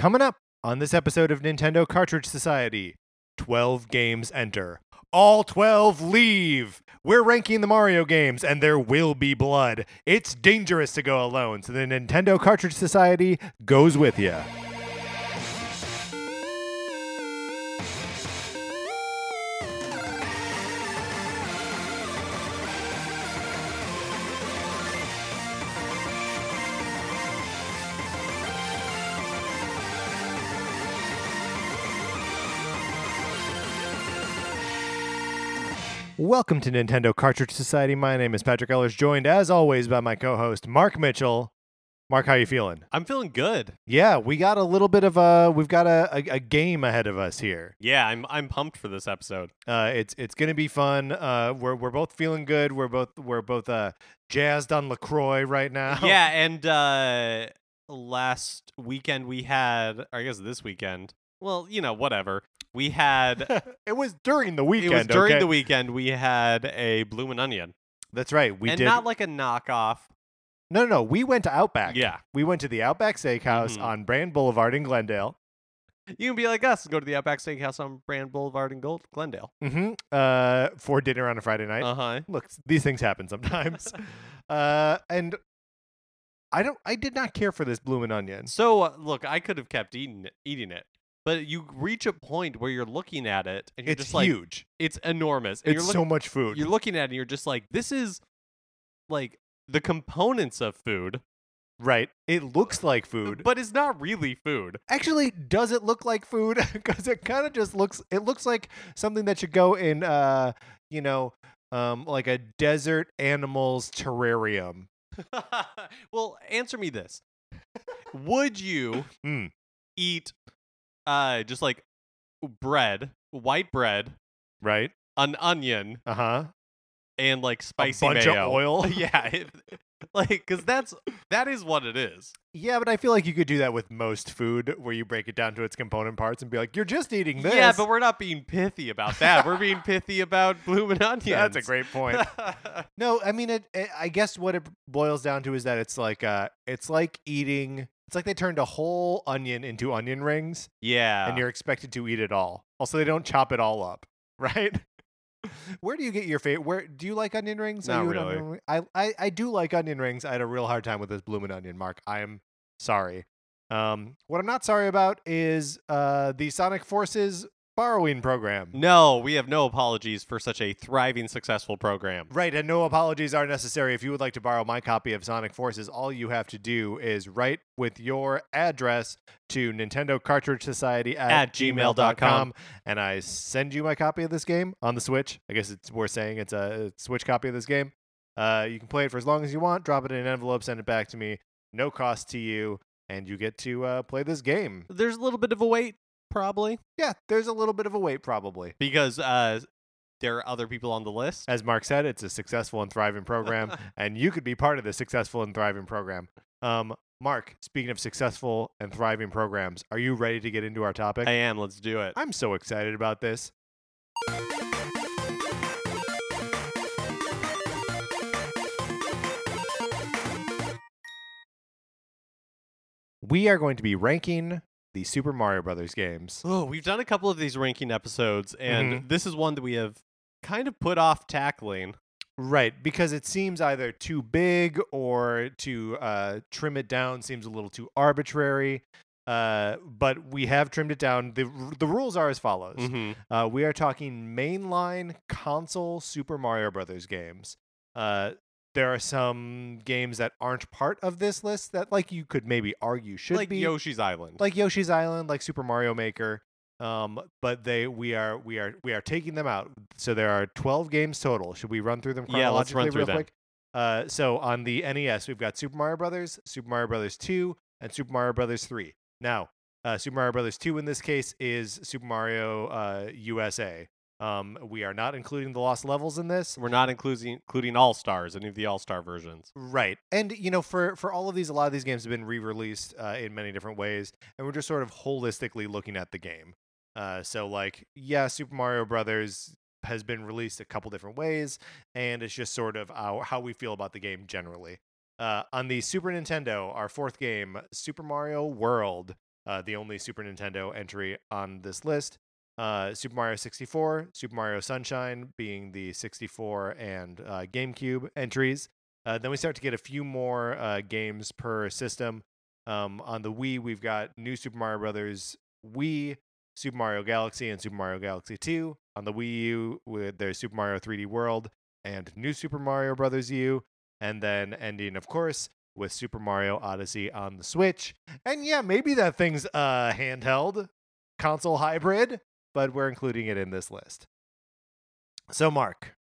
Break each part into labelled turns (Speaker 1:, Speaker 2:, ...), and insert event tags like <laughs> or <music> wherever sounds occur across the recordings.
Speaker 1: Coming up on this episode of Nintendo Cartridge Society 12 games enter. All 12 leave. We're ranking the Mario games, and there will be blood. It's dangerous to go alone, so the Nintendo Cartridge Society goes with you. Welcome to Nintendo Cartridge Society. My name is Patrick Ellers, joined as always by my co-host Mark Mitchell. Mark, how you feeling?
Speaker 2: I'm feeling good.
Speaker 1: Yeah, we got a little bit of a we've got a, a, a game ahead of us here.
Speaker 2: Yeah, I'm I'm pumped for this episode.
Speaker 1: Uh, it's it's gonna be fun. Uh, we're we're both feeling good. We're both we're both uh jazzed on Lacroix right now. <laughs>
Speaker 2: Yeah, and uh last weekend we had or I guess this weekend. Well, you know, whatever. We had <laughs>
Speaker 1: it was during the weekend.
Speaker 2: it was during
Speaker 1: okay?
Speaker 2: the weekend we had a bloomin' onion.
Speaker 1: That's right. We
Speaker 2: and
Speaker 1: did
Speaker 2: not like a knockoff.
Speaker 1: no no no. We went to Outback.
Speaker 2: Yeah.
Speaker 1: we went to the Outback Steakhouse
Speaker 2: Mhm.
Speaker 1: on Brand Boulevard in Glendale.
Speaker 2: You can be like us and go to the Outback Steakhouse on Brand Boulevard in Gold Glendale.
Speaker 1: Mm-hmm. Uh, for dinner on a Friday night.
Speaker 2: Uh-huh.
Speaker 1: Look, these things happen sometimes. <laughs> uh, and I don't. I did not care for this bloomin' onion.
Speaker 2: So uh, look, I could have kept eating it, eating it. But you reach a point where you're looking at it and you're
Speaker 1: It's
Speaker 2: just like
Speaker 1: huge.
Speaker 2: it's enormous. And
Speaker 1: It's
Speaker 2: you're
Speaker 1: so much food.
Speaker 2: you're looking at it and you're just like, this is like the components of food,
Speaker 1: right. It looks like food.
Speaker 2: but it's not really food.
Speaker 1: Actually, does it look like food? <laughs> Because it kind of just looks. It looks like something that should go in. Uh, you know, um, like a desert animals terrarium. <laughs>
Speaker 2: well, answer me this: Would you
Speaker 1: Mm.
Speaker 2: eat uh just like bread, white bread,
Speaker 1: Right.
Speaker 2: an onion,
Speaker 1: Uh huh.
Speaker 2: and like spicy
Speaker 1: bunch
Speaker 2: mayo?
Speaker 1: of oil. <laughs>
Speaker 2: yeah, it, like because that's that is what it is.
Speaker 1: Yeah, but I feel like you could do that with most food, where you break it down to its component parts and be like, "You're just eating this."
Speaker 2: Yeah, but we're not being pithy about that. we're being pithy about bloomin' onions. <laughs>
Speaker 1: That's a great point. <laughs> No, I mean, it, it. I guess what it boils down to is that it's like, uh, it's like eating. It's like they turned a whole onion into onion rings,
Speaker 2: yeah.
Speaker 1: and you're expected to eat it all. Also, they don't chop it all up, <laughs> right? Where do you get your favorite? Where do you like onion rings?
Speaker 2: Not really.
Speaker 1: ring- I, I I do like onion rings. I had a real hard time with this bloomin' onion, Mark. I am sorry. Um, what I'm not sorry about is uh the Sonic Forces borrowing program.
Speaker 2: no, we have no apologies for such a thriving, successful program.
Speaker 1: Right, and no apologies are necessary. If you would like to borrow my copy of Sonic Forces, all you have to do is write with your address to Nintendo Cartridge Society at,
Speaker 2: At gmail.com.
Speaker 1: and I send you my copy of this game on the Switch. I guess it's worth saying it's a Switch copy of this game. Uh, you can play it for as long as you want. Drop it in an envelope, send it back to me. No cost to you, and you get to uh, play this game.
Speaker 2: There's a little bit of a wait, probably,
Speaker 1: Yeah, there's a little bit of a wait, probably.
Speaker 2: because uh, there are other people on the list.
Speaker 1: As Mark said, it's a successful and thriving program, <laughs> and you could be part of the successful and thriving program. Um, Mark, speaking of successful and thriving programs, are you ready to get into our topic?
Speaker 2: I am. Let's do it.
Speaker 1: I'm so excited about this. We are going to be ranking the Super Mario Brothers games.
Speaker 2: Oh, we've done a couple of these ranking episodes, and
Speaker 1: Mhm.
Speaker 2: this is one that we have kind of put off tackling.
Speaker 1: Right, because it seems either too big or to uh, trim it down seems a little too arbitrary. Uh, but we have trimmed it down. the The rules are as follows:
Speaker 2: hmm
Speaker 1: uh, we are talking mainline console Super Mario Brothers games. There are some games that aren't part of this list that, like, you could maybe argue should
Speaker 2: Like
Speaker 1: be
Speaker 2: Yoshi's Island.
Speaker 1: like Yoshi's Island, like Super Mario Maker. Um, but they we are we are we are taking them out. So there are twelve games total. Should we run through them chronologically
Speaker 2: Yeah, let's run through
Speaker 1: real
Speaker 2: them.
Speaker 1: quick? Uh, so on the NES, we've got Super Mario Brothers, Super Mario Brothers Two, and Super Mario Brothers Three. Now, uh, Super Mario Brothers Two in this case is Super Mario uh, USA. Um, we are not including the lost levels in this.
Speaker 2: We're not including including All Stars, any of the All Star versions.
Speaker 1: Right. And you know, for for all of these, a lot of these games have been re-released uh, in many different ways, and we're just sort of holistically looking at the game. Uh, so like, yeah, Super Mario Brothers has been released a couple different ways, and it's just sort of our, how we feel about the game generally. Uh, on the Super Nintendo, our fourth game, Super Mario World, uh, the only Super Nintendo entry on this list. Uh, Super Mario 64, Super Mario Sunshine being the 64 and uh, GameCube entries. Uh, then we start to get a few more uh, games per system. Um, on the Wii, we've got New Super Mario Brothers Wii, Super Mario Galaxy, and Super Mario Galaxy 2. On the Wii U, there's Super Mario 3D World and New Super Mario Brothers U, and then ending, of course, with Super Mario Odyssey on the Switch. And yeah, maybe that thing's uh, handheld, console hybrid, but we're including it in this list. So, Mark,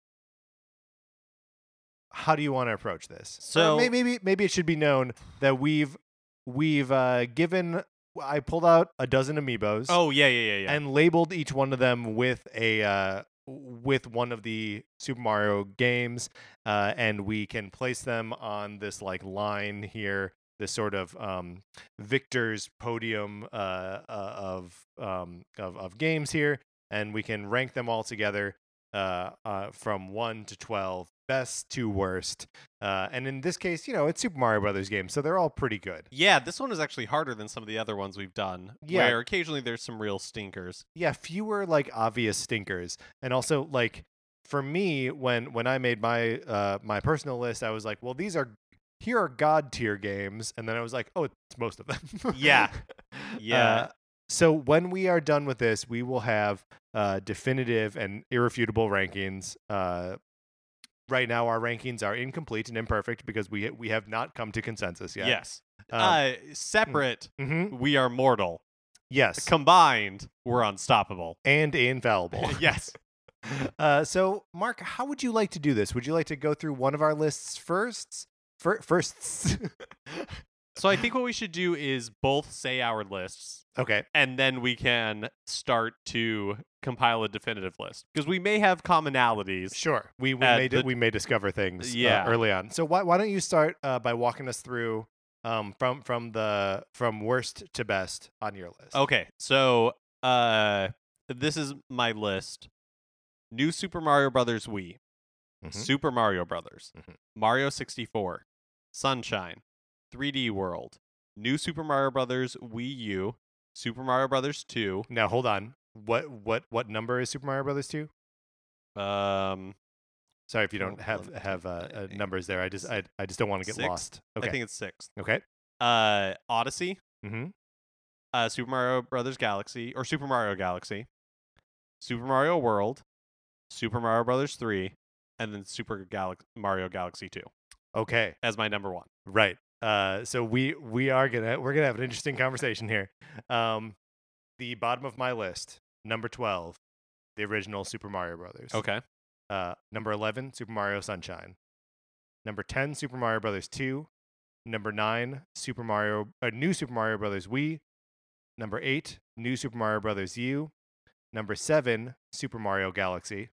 Speaker 1: how do you want to approach this?
Speaker 2: So-
Speaker 1: may- maybe maybe it should be known that we've we've uh, given. I pulled out a dozen amiibos
Speaker 2: Oh yeah, yeah, yeah, yeah.
Speaker 1: and labeled each one of them with a uh, with one of the Super Mario games, uh, and we can place them on this like line here, this sort of um, victor's podium uh, uh, of, um, of of games here, and we can rank them all together uh, uh, from one to twelve, best to worst. Uh, and in this case, you know, it's Super Mario Brothers games, so they're all pretty good.
Speaker 2: yeah, this one is actually harder than some of the other ones we've done.
Speaker 1: Yeah.
Speaker 2: Where occasionally there's some real stinkers.
Speaker 1: yeah fewer like obvious stinkers and also like for me when when i made my uh my personal list i was like well these are here are god tier games and then i was like oh it's most of them
Speaker 2: Yeah. <laughs> Yeah.
Speaker 1: Uh, so when we are done with this we will have uh definitive and irrefutable rankings uh right now our rankings are incomplete and imperfect because we we have not come to consensus yet
Speaker 2: Yes.
Speaker 1: Um,
Speaker 2: uh, separate,
Speaker 1: mhm,
Speaker 2: we are mortal.
Speaker 1: yes
Speaker 2: Combined, we're unstoppable.
Speaker 1: and infallible <laughs>
Speaker 2: yes. <laughs>
Speaker 1: Uh, so, Mark, how would you like to do this? Would you like to go through one of our lists first? Fir- firsts. <laughs>
Speaker 2: So I think what we should do is both say our lists,
Speaker 1: okay.
Speaker 2: and then we can start to compile a definitive list because we may have commonalities.
Speaker 1: Sure. We we may
Speaker 2: the-
Speaker 1: we may discover things uh,
Speaker 2: Yeah.
Speaker 1: early on. So why why don't you start uh, by walking us through um from from the from worst to best on your list?
Speaker 2: Okay, so uh, this is my list: New Super Mario Brothers Wii,
Speaker 1: Mhm.
Speaker 2: Super Mario Brothers,
Speaker 1: Mhm.
Speaker 2: Mario 64, Sunshine, 3D World, New Super Mario Brothers Wii U, Super Mario Brothers 2.
Speaker 1: Now hold on. What what what number is Super Mario Brothers 2?
Speaker 2: Um,
Speaker 1: Sorry if you don't have have uh, uh, numbers there. I just I, I just don't want to get
Speaker 2: Six?
Speaker 1: lost. Okay.
Speaker 2: I think it's sixth.
Speaker 1: okay.
Speaker 2: Uh, Odyssey,
Speaker 1: Mhm.
Speaker 2: uh, Super Mario Brothers Galaxy or Super Mario Galaxy, Super Mario World, Super Mario Brothers 3, and then Super Galax- Mario Galaxy 2
Speaker 1: Okay.
Speaker 2: as my number one.
Speaker 1: Right. Uh, so we we are gonna we're gonna have an interesting conversation here. Um, the bottom of my list, number twelve, the original Super Mario Brothers.
Speaker 2: Okay.
Speaker 1: Uh, number eleven, Super Mario Sunshine. Number ten, Super Mario Brothers Two. Number nine, Super Mario, uh, New Super Mario Brothers Wii. Number eight, New Super Mario Brothers U. Number seven, Super Mario Galaxy.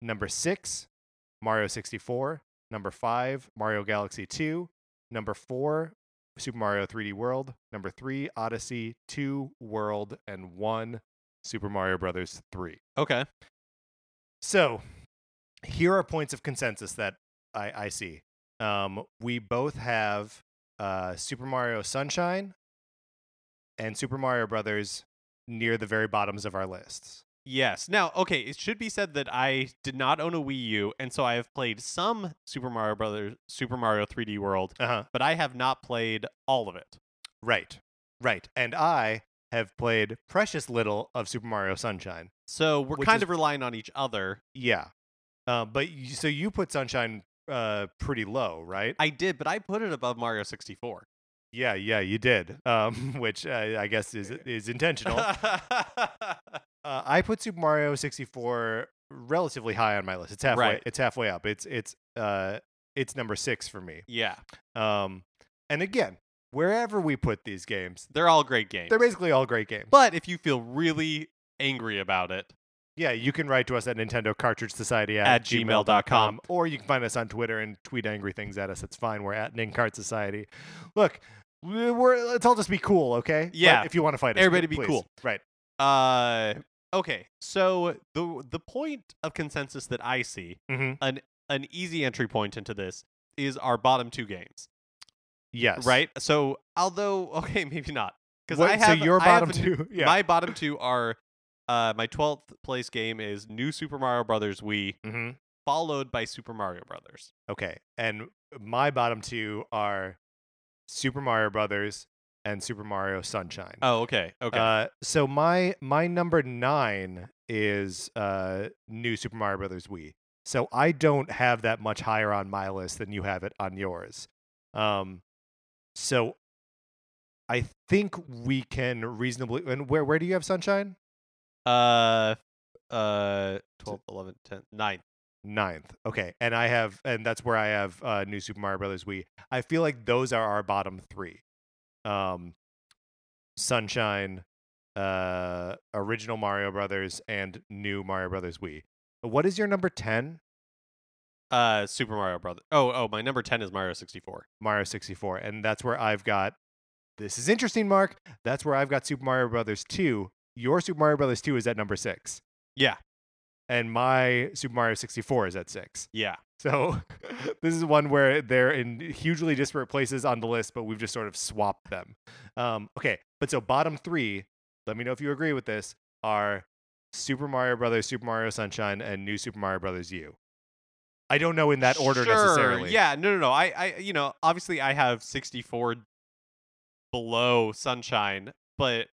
Speaker 1: Number six, Mario 64. Number five, Mario Galaxy 2. Number four, Super Mario 3D World. Number three, Odyssey 2 World, and one, Super Mario Brothers 3.
Speaker 2: Okay.
Speaker 1: So, here are points of consensus that I, I see. Um, we both have uh, Super Mario Sunshine and Super Mario Brothers near the very bottoms of our lists.
Speaker 2: Yes. Now, okay, it should be said that I did not own a Wii U, and so I have played some Super Mario Brothers, Super Mario 3D World,
Speaker 1: Uh huh.
Speaker 2: but I have not played all of it.
Speaker 1: Right. Right. And I have played precious little of Super Mario Sunshine.
Speaker 2: So we're kind
Speaker 1: is-
Speaker 2: of relying on each other.
Speaker 1: Yeah. Uh, but you, so you put Sunshine uh, pretty low, right?
Speaker 2: I did, but I put it above Mario 64.
Speaker 1: yeah, yeah, you did. Um, <laughs> which uh, I guess is is intentional. <laughs> Uh, I put Super Mario 64 relatively high on my list. It's halfway.
Speaker 2: Right.
Speaker 1: It's halfway up. It's it's uh it's number six for me.
Speaker 2: yeah,
Speaker 1: Um, and again, wherever we put these games,
Speaker 2: they're all great games.
Speaker 1: they're basically all great games.
Speaker 2: but if you feel really angry about it,
Speaker 1: Yeah, you can write to us at Nintendo Cartridge Society at,
Speaker 2: At gmail.com.
Speaker 1: or you can find us on Twitter and tweet angry things at us. It's fine. We're at Nincart Society. Look, we- we're let's all just be cool, okay? But
Speaker 2: Yeah.
Speaker 1: if you want to fight us,
Speaker 2: Everybody be cool.
Speaker 1: Right.
Speaker 2: uh, okay. So the the point of consensus that I see,
Speaker 1: Mm-hmm.
Speaker 2: an easy entry point into this, is our bottom two games.
Speaker 1: Yes.
Speaker 2: Right. So although <laughs> okay, maybe not. because I have
Speaker 1: so your
Speaker 2: I have
Speaker 1: bottom
Speaker 2: a
Speaker 1: two, <laughs> yeah.
Speaker 2: My bottom two are uh, my twelfth place game is New Super Mario Brothers Wii,
Speaker 1: hmm
Speaker 2: followed by Super Mario Brothers.
Speaker 1: Okay, and my bottom two are Super Mario Brothers and Super Mario Sunshine.
Speaker 2: Oh, okay, okay.
Speaker 1: Uh, so my my number nine is uh, New Super Mario Brothers Wii. So I don't have that much higher on my list than you have it on yours. Um, so I think we can reasonably. And where where do you have Sunshine?
Speaker 2: uh, uh, 12, 11, 10, 9.
Speaker 1: Ninth. Okay, and I have, and that's where I have uh, New Super Mario Brothers Wii. I feel like those are our bottom three. Um, Sunshine, uh, original Mario Brothers, and new Mario Brothers Wii. What is your number ten?
Speaker 2: Uh, Super Mario Brothers. Oh, oh, my number 10 is Mario 64.
Speaker 1: Mario sixty four, and that's where I've got. This is interesting, Mark. That's where I've got Super Mario Brothers two. Your Super Mario Brothers two is at number six,
Speaker 2: Yeah,
Speaker 1: and my Super Mario sixty four is at six.
Speaker 2: yeah.
Speaker 1: So <laughs> this is one where they're in hugely disparate places on the list, but we've just sort of swapped them. Um, okay, but so bottom three, let me know if you agree with this, are Super Mario Brothers, Super Mario Sunshine, and New Super Mario Brothers U. I don't know in that order
Speaker 2: Sure,
Speaker 1: necessarily.
Speaker 2: Yeah, no, no, no. I, I, you know, obviously I have 64 below Sunshine, but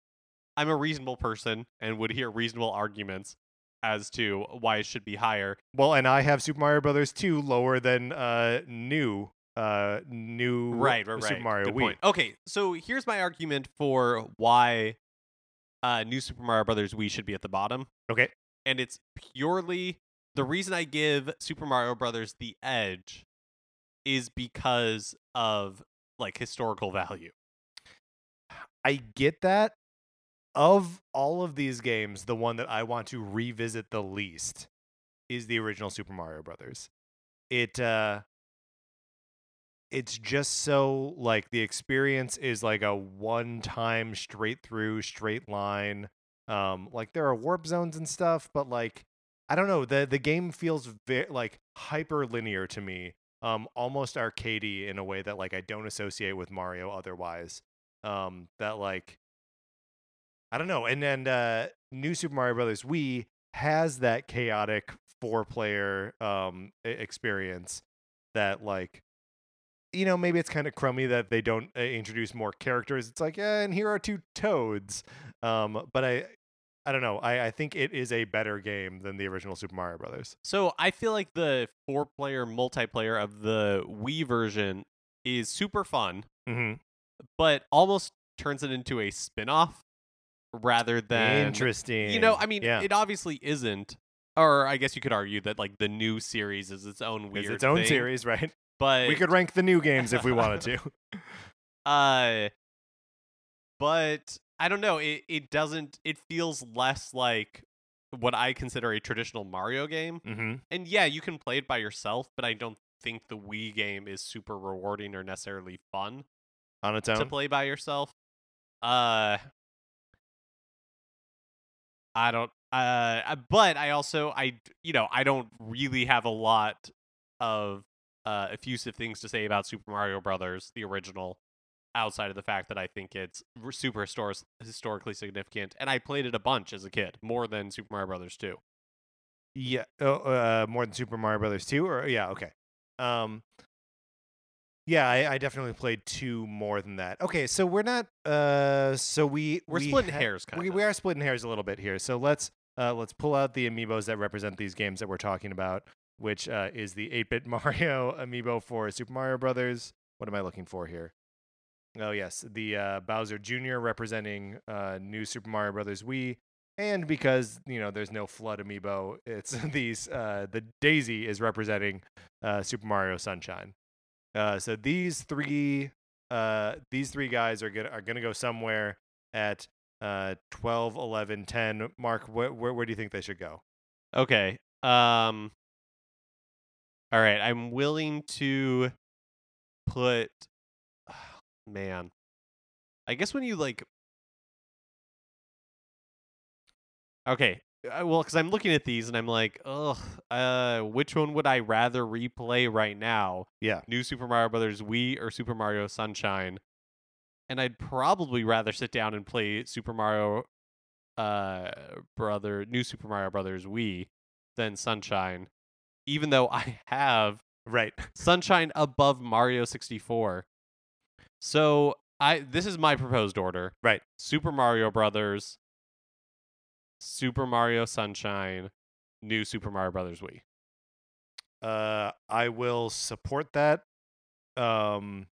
Speaker 2: I'm a reasonable person and would hear reasonable arguments as to why it should be higher.
Speaker 1: Well, and I have Super Mario Brothers 2 lower than uh new uh new
Speaker 2: Right, right, right.
Speaker 1: Super Mario
Speaker 2: Good
Speaker 1: Wii.
Speaker 2: point. Okay, so here's my argument for why uh, New Super Mario Brothers Wii should be at the bottom.
Speaker 1: Okay.
Speaker 2: and it's purely the reason I give Super Mario Brothers the edge is because of like historical value.
Speaker 1: I get that. Of all of these games, the one that I want to revisit the least is the original Super Mario Brothers. It uh it's just so like the experience is like a one time straight through straight line. Um like there are warp zones and stuff, but like I don't know, the the game feels very like hyper linear to me. Um almost arcadey in a way that like I don't associate with Mario otherwise um that like i don't know and then uh new super mario brothers wii has that chaotic four player um experience that like you know maybe it's kind of crummy that they don't uh, introduce more characters. It's like yeah and here are two toads. Um but i i don't know i i think it is a better game than the original super mario brothers.
Speaker 2: So I feel like the four player multiplayer of the Wii version is super fun,
Speaker 1: mm-hmm.
Speaker 2: but almost turns it into a spin off rather than
Speaker 1: interesting
Speaker 2: You know, I mean,
Speaker 1: yeah
Speaker 2: it obviously isn't. Or I guess you could argue that like the new series is its own weird
Speaker 1: it's its own
Speaker 2: thing,
Speaker 1: series right
Speaker 2: But
Speaker 1: we could rank the new games if we wanted to <laughs>
Speaker 2: Uh, but I don't know. It it doesn't. It feels less like what I consider a traditional Mario game.
Speaker 1: mm-hmm.
Speaker 2: And yeah, you can play it by yourself, but I don't think the Wii game is super rewarding or necessarily fun
Speaker 1: on its own to
Speaker 2: play by yourself. Uh, I don't. Uh, uh, but I also I you know I don't really have a lot of uh effusive things to say about Super Mario Brothers, the original, outside of the fact that I think it's super histor- historically significant, and I played it a bunch as a kid, more than Super Mario Brothers two.
Speaker 1: Yeah, oh, uh, more than Super Mario Brothers two, or yeah, okay. Um, yeah, I, I definitely played two more than that. Okay, so we're not. Uh, so we
Speaker 2: We're
Speaker 1: we
Speaker 2: splitting
Speaker 1: ha-
Speaker 2: hairs, kind
Speaker 1: We,
Speaker 2: of.
Speaker 1: we are splitting hairs a little bit here. So let's uh let's pull out the amiibos that represent these games that we're talking about, which uh, is the 8-bit <laughs> Mario amiibo for Super Mario Brothers. What am I looking for here? Oh yes, the uh, Bowser Jr. representing uh, new Super Mario Brothers Wii, and because you know there's no FLUDD amiibo, it's <laughs> these uh, the Daisy is representing uh, Super Mario Sunshine. Uh, so these three uh, these three guys are gonna are gonna go somewhere at uh, 12, 11, 10. Mark, wh- where where do you think they should go?
Speaker 2: Okay. Um All right, I'm willing to put <sighs> man. I guess when you like Okay. Well, cuz I'm looking at these and I'm like, "Ugh, uh which one would I rather replay right now?
Speaker 1: Yeah.
Speaker 2: New Super Mario Brothers Wii or Super Mario Sunshine?" and I'd probably rather sit down and play Super Mario uh brother new Super Mario Brothers Wii than Sunshine even though I have
Speaker 1: Right. <laughs>
Speaker 2: Sunshine above Mario 64. So, I this is my proposed order.
Speaker 1: Right.
Speaker 2: Super Mario Brothers Super Mario Sunshine, new Super Mario Brothers Wii.
Speaker 1: Uh, I will support that. Um,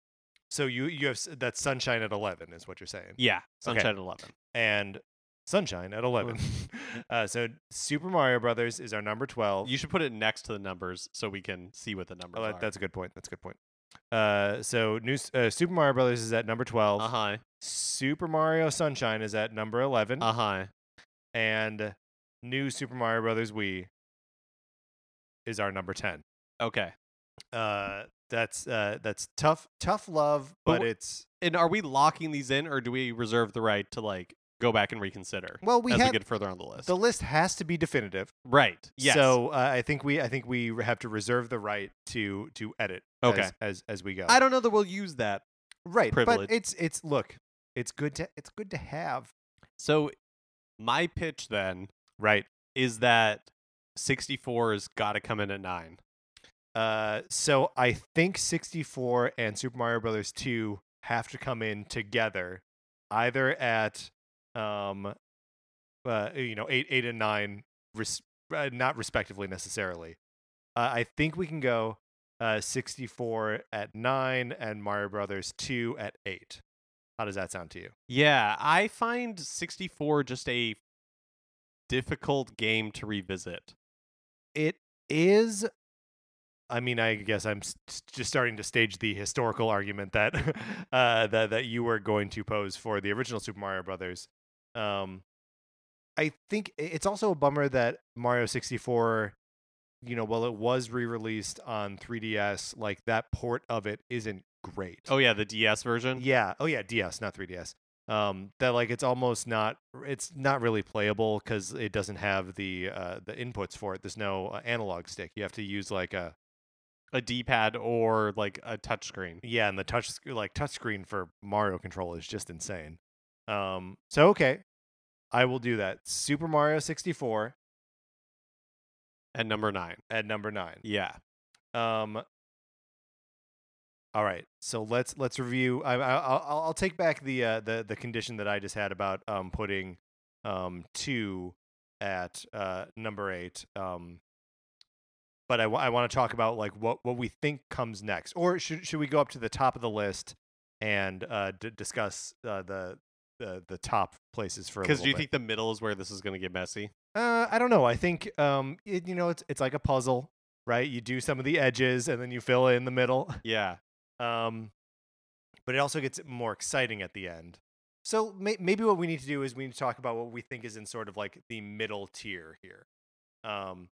Speaker 1: so you you have that Sunshine at eleven is what you're saying,
Speaker 2: Yeah,
Speaker 1: Okay.
Speaker 2: at 11.
Speaker 1: and Sunshine at eleven. <laughs> <laughs> uh, so Super Mario Brothers is our number twelve.
Speaker 2: You should put it next to the numbers so we can see what the numbers
Speaker 1: Oh,
Speaker 2: are.
Speaker 1: that's a good point. That's a good point. Uh, so new uh, Super Mario Brothers is at number twelve.
Speaker 2: Uh huh.
Speaker 1: Super Mario Sunshine is at number eleven,
Speaker 2: Uh huh.
Speaker 1: And new Super Mario Brothers Wii is our number ten.
Speaker 2: Okay.
Speaker 1: Uh, that's uh, that's tough, tough love,
Speaker 2: But
Speaker 1: but it's
Speaker 2: And are we locking these in, or do we reserve the right to like go back and reconsider
Speaker 1: well, we
Speaker 2: as
Speaker 1: have
Speaker 2: we get further on the list?
Speaker 1: the list has to be definitive.
Speaker 2: right. Yes.
Speaker 1: So uh, I think we I think we have to reserve the right to to edit
Speaker 2: Okay.
Speaker 1: as as, as we go.
Speaker 2: I don't know that we'll use that.
Speaker 1: right,
Speaker 2: privilege.
Speaker 1: but it's it's look, it's good to it's good to have.
Speaker 2: So my pitch then
Speaker 1: Right.
Speaker 2: is that 64's got to come in at nine.
Speaker 1: Uh, so I think 64 and Super Mario Brothers 2 have to come in together, either at um, uh, you know, eight, eight, and nine, res- uh, not respectively necessarily. Uh, I think we can go uh 64 at nine and Mario Brothers 2 at eight. How does that sound to you?
Speaker 2: Yeah, I find 64 just a difficult game to revisit.
Speaker 1: It is. I mean, I guess I'm just starting to stage the historical argument that <laughs> uh, that that you were going to pose for the original Super Mario Brothers. Um, I think it's also a bummer that Mario 64, you know, while it was re-released on 3DS, like that port of it isn't great.
Speaker 2: Oh yeah, the DS version.
Speaker 1: Yeah. Oh yeah, DS, not 3DS. Um, that like it's almost not it's not really playable because it doesn't have the uh, the inputs for it. There's no uh, analog stick. You have to use like a
Speaker 2: A D-pad or like a touchscreen.
Speaker 1: yeah, and the touch like touchscreen for Mario Control is just insane. Um, so okay, I will do that. Super Mario 64
Speaker 2: At number nine.
Speaker 1: at number nine.
Speaker 2: Yeah.
Speaker 1: Um. All right, so let's let's review. I, I, I'll I'll take back the uh, the the condition that I just had about um putting um two at uh number eight. Um. But I, I want to talk about like what, what we think comes next, or should should we go up to the top of the list and uh, d- discuss uh, the the the top places for?
Speaker 2: Because
Speaker 1: Because
Speaker 2: do you think the middle is where this is going to get messy?
Speaker 1: uh, I don't know. I think um, it, you know, it's it's like a puzzle, right? You do some of the edges and then you fill in the middle.
Speaker 2: Yeah.
Speaker 1: Um, but it also gets more exciting at the end. So may- maybe what we need to do is we need to talk about what we think is in sort of like the middle tier here. Um,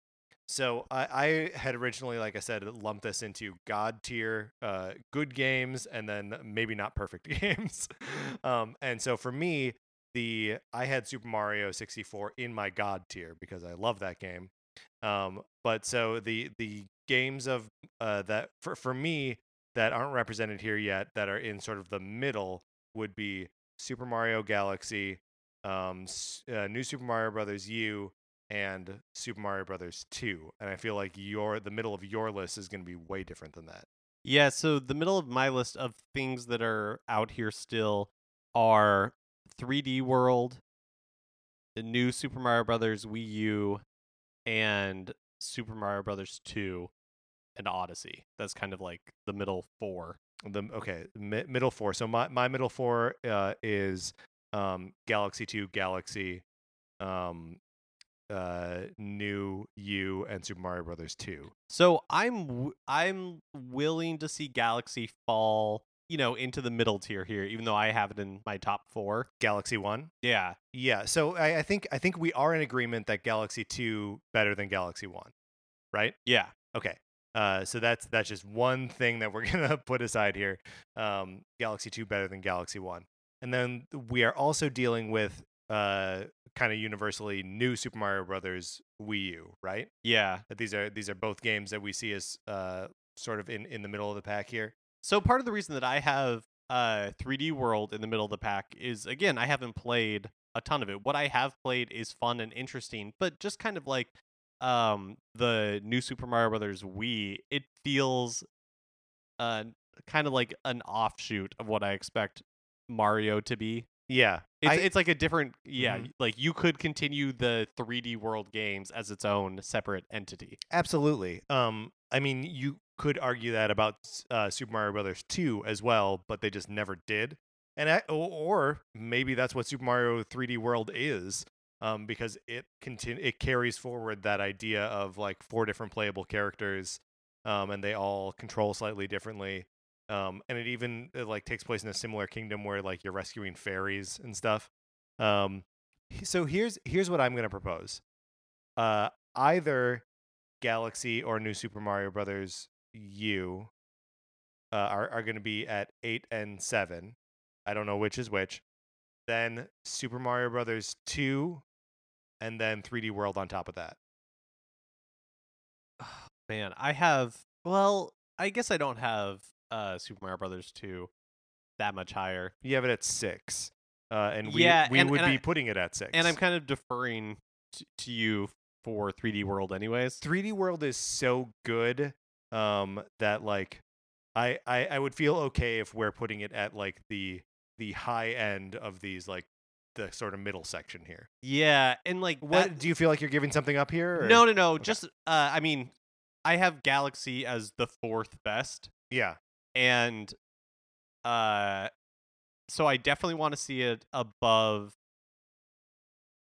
Speaker 1: so I, I had originally, like I said, lumped this into God tier, uh, good games, and then maybe not perfect <laughs> games. um, and so for me, the I had Super Mario 64 in my God tier because I love that game. Um, but so the the games of uh, that for for me that aren't represented here yet that are in sort of the middle would be Super Mario Galaxy, um, uh, New Super Mario Brothers U, and Super Mario Brothers 2. And I feel like your the middle of your list is going to be way different than that.
Speaker 2: Yeah, so the middle of my list of things that are out here still are 3D World, the new Super Mario Brothers Wii U, and Super Mario Brothers 2 and Odyssey. That's kind of like the middle four.
Speaker 1: The okay, mi- middle four. So my my middle four uh, is um, Galaxy 2, Galaxy, um, uh, New U, and Super Mario Brothers 2.
Speaker 2: So I'm w- I'm willing to see Galaxy fall, you know, into the middle tier here, even though I have it in my top four.
Speaker 1: Galaxy 1.
Speaker 2: Yeah,
Speaker 1: Yeah, so I, I think I think we are in agreement that Galaxy Two better than Galaxy One, right?
Speaker 2: yeah.
Speaker 1: Okay, uh, so that's that's just one thing that we're <laughs> gonna put aside here. Um, Galaxy Two better than Galaxy One, and then we are also dealing with uh, kind of universally new Super Mario Brothers Wii U, right?
Speaker 2: Yeah.
Speaker 1: That these are these are both games that we see as uh, sort of in in the middle of the pack here.
Speaker 2: So part of the reason that I have uh 3D World in the middle of the pack is again, I haven't played a ton of it. What I have played is fun and interesting, but just kind of like um the new Super Mario Brothers Wii, it feels uh kind of like an offshoot of what I expect Mario to be.
Speaker 1: Yeah,
Speaker 2: It's
Speaker 1: I-
Speaker 2: it's like a different yeah,
Speaker 1: Mhm.
Speaker 2: like you could continue the 3D World games as its own separate entity.
Speaker 1: Absolutely. Um, I mean, you could argue that about uh, Super Mario Brothers 2 as well, but they just never did. And I, or maybe that's what Super Mario 3D World is, um, because it continue it carries forward that idea of like four different playable characters, um, and they all control slightly differently. Um, and it even it, like takes place in a similar kingdom where like you're rescuing fairies and stuff. Um, so here's here's what I'm gonna propose. Uh, either Galaxy or New Super Mario Brothers U uh, are are going to be at eight and seven. I don't know which is which. Then Super Mario Brothers two, and then 3D World on top of that.
Speaker 2: Man, I have well, I guess I don't have uh Super Mario Brothers 2 that much higher.
Speaker 1: You have it at six, uh, and we
Speaker 2: Yeah,
Speaker 1: we
Speaker 2: and-
Speaker 1: would
Speaker 2: and
Speaker 1: be
Speaker 2: I-
Speaker 1: putting it at six.
Speaker 2: And I'm kind of deferring t- to you for 3D World anyways.
Speaker 1: 3D World is so good um, that like I, I I would feel okay if we're putting it at like the the high end of these like the sort of middle section here.
Speaker 2: Yeah, and like
Speaker 1: What
Speaker 2: that-
Speaker 1: do you feel like you're giving something up here? or-
Speaker 2: No, no, no. Just uh I mean, I have Galaxy as the fourth best
Speaker 1: Yeah.
Speaker 2: and uh so I definitely want to see it above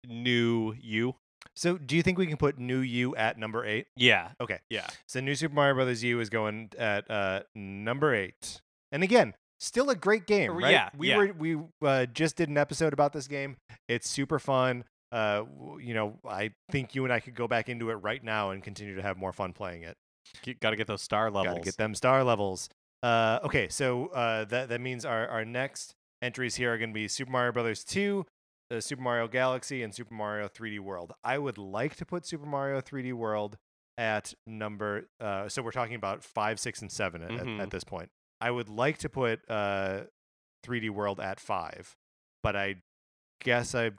Speaker 2: new U.
Speaker 1: So do you think we can put New U at number eight?
Speaker 2: Yeah.
Speaker 1: Okay.
Speaker 2: Yeah.
Speaker 1: So New Super Mario Brothers U is going at uh, number eight, and again, still a great game, right?
Speaker 2: yeah,
Speaker 1: we
Speaker 2: yeah.
Speaker 1: were we uh, just did an episode about this game. It's super fun. Uh, you know, I think you and I could go back into it right now and continue to have more fun playing it.
Speaker 2: Got to get those star levels.
Speaker 1: Got to get them star levels. Uh, okay, so uh, that that means our our next entries here are going to be Super Mario Brothers 2, uh, Super Mario Galaxy, and Super Mario 3D World. I would like to put Super Mario 3D World at number. Uh, so we're talking about five, six, and seven at, at-
Speaker 2: Mhm.
Speaker 1: at this point. I would like to put uh, 3D World at five, but I guess I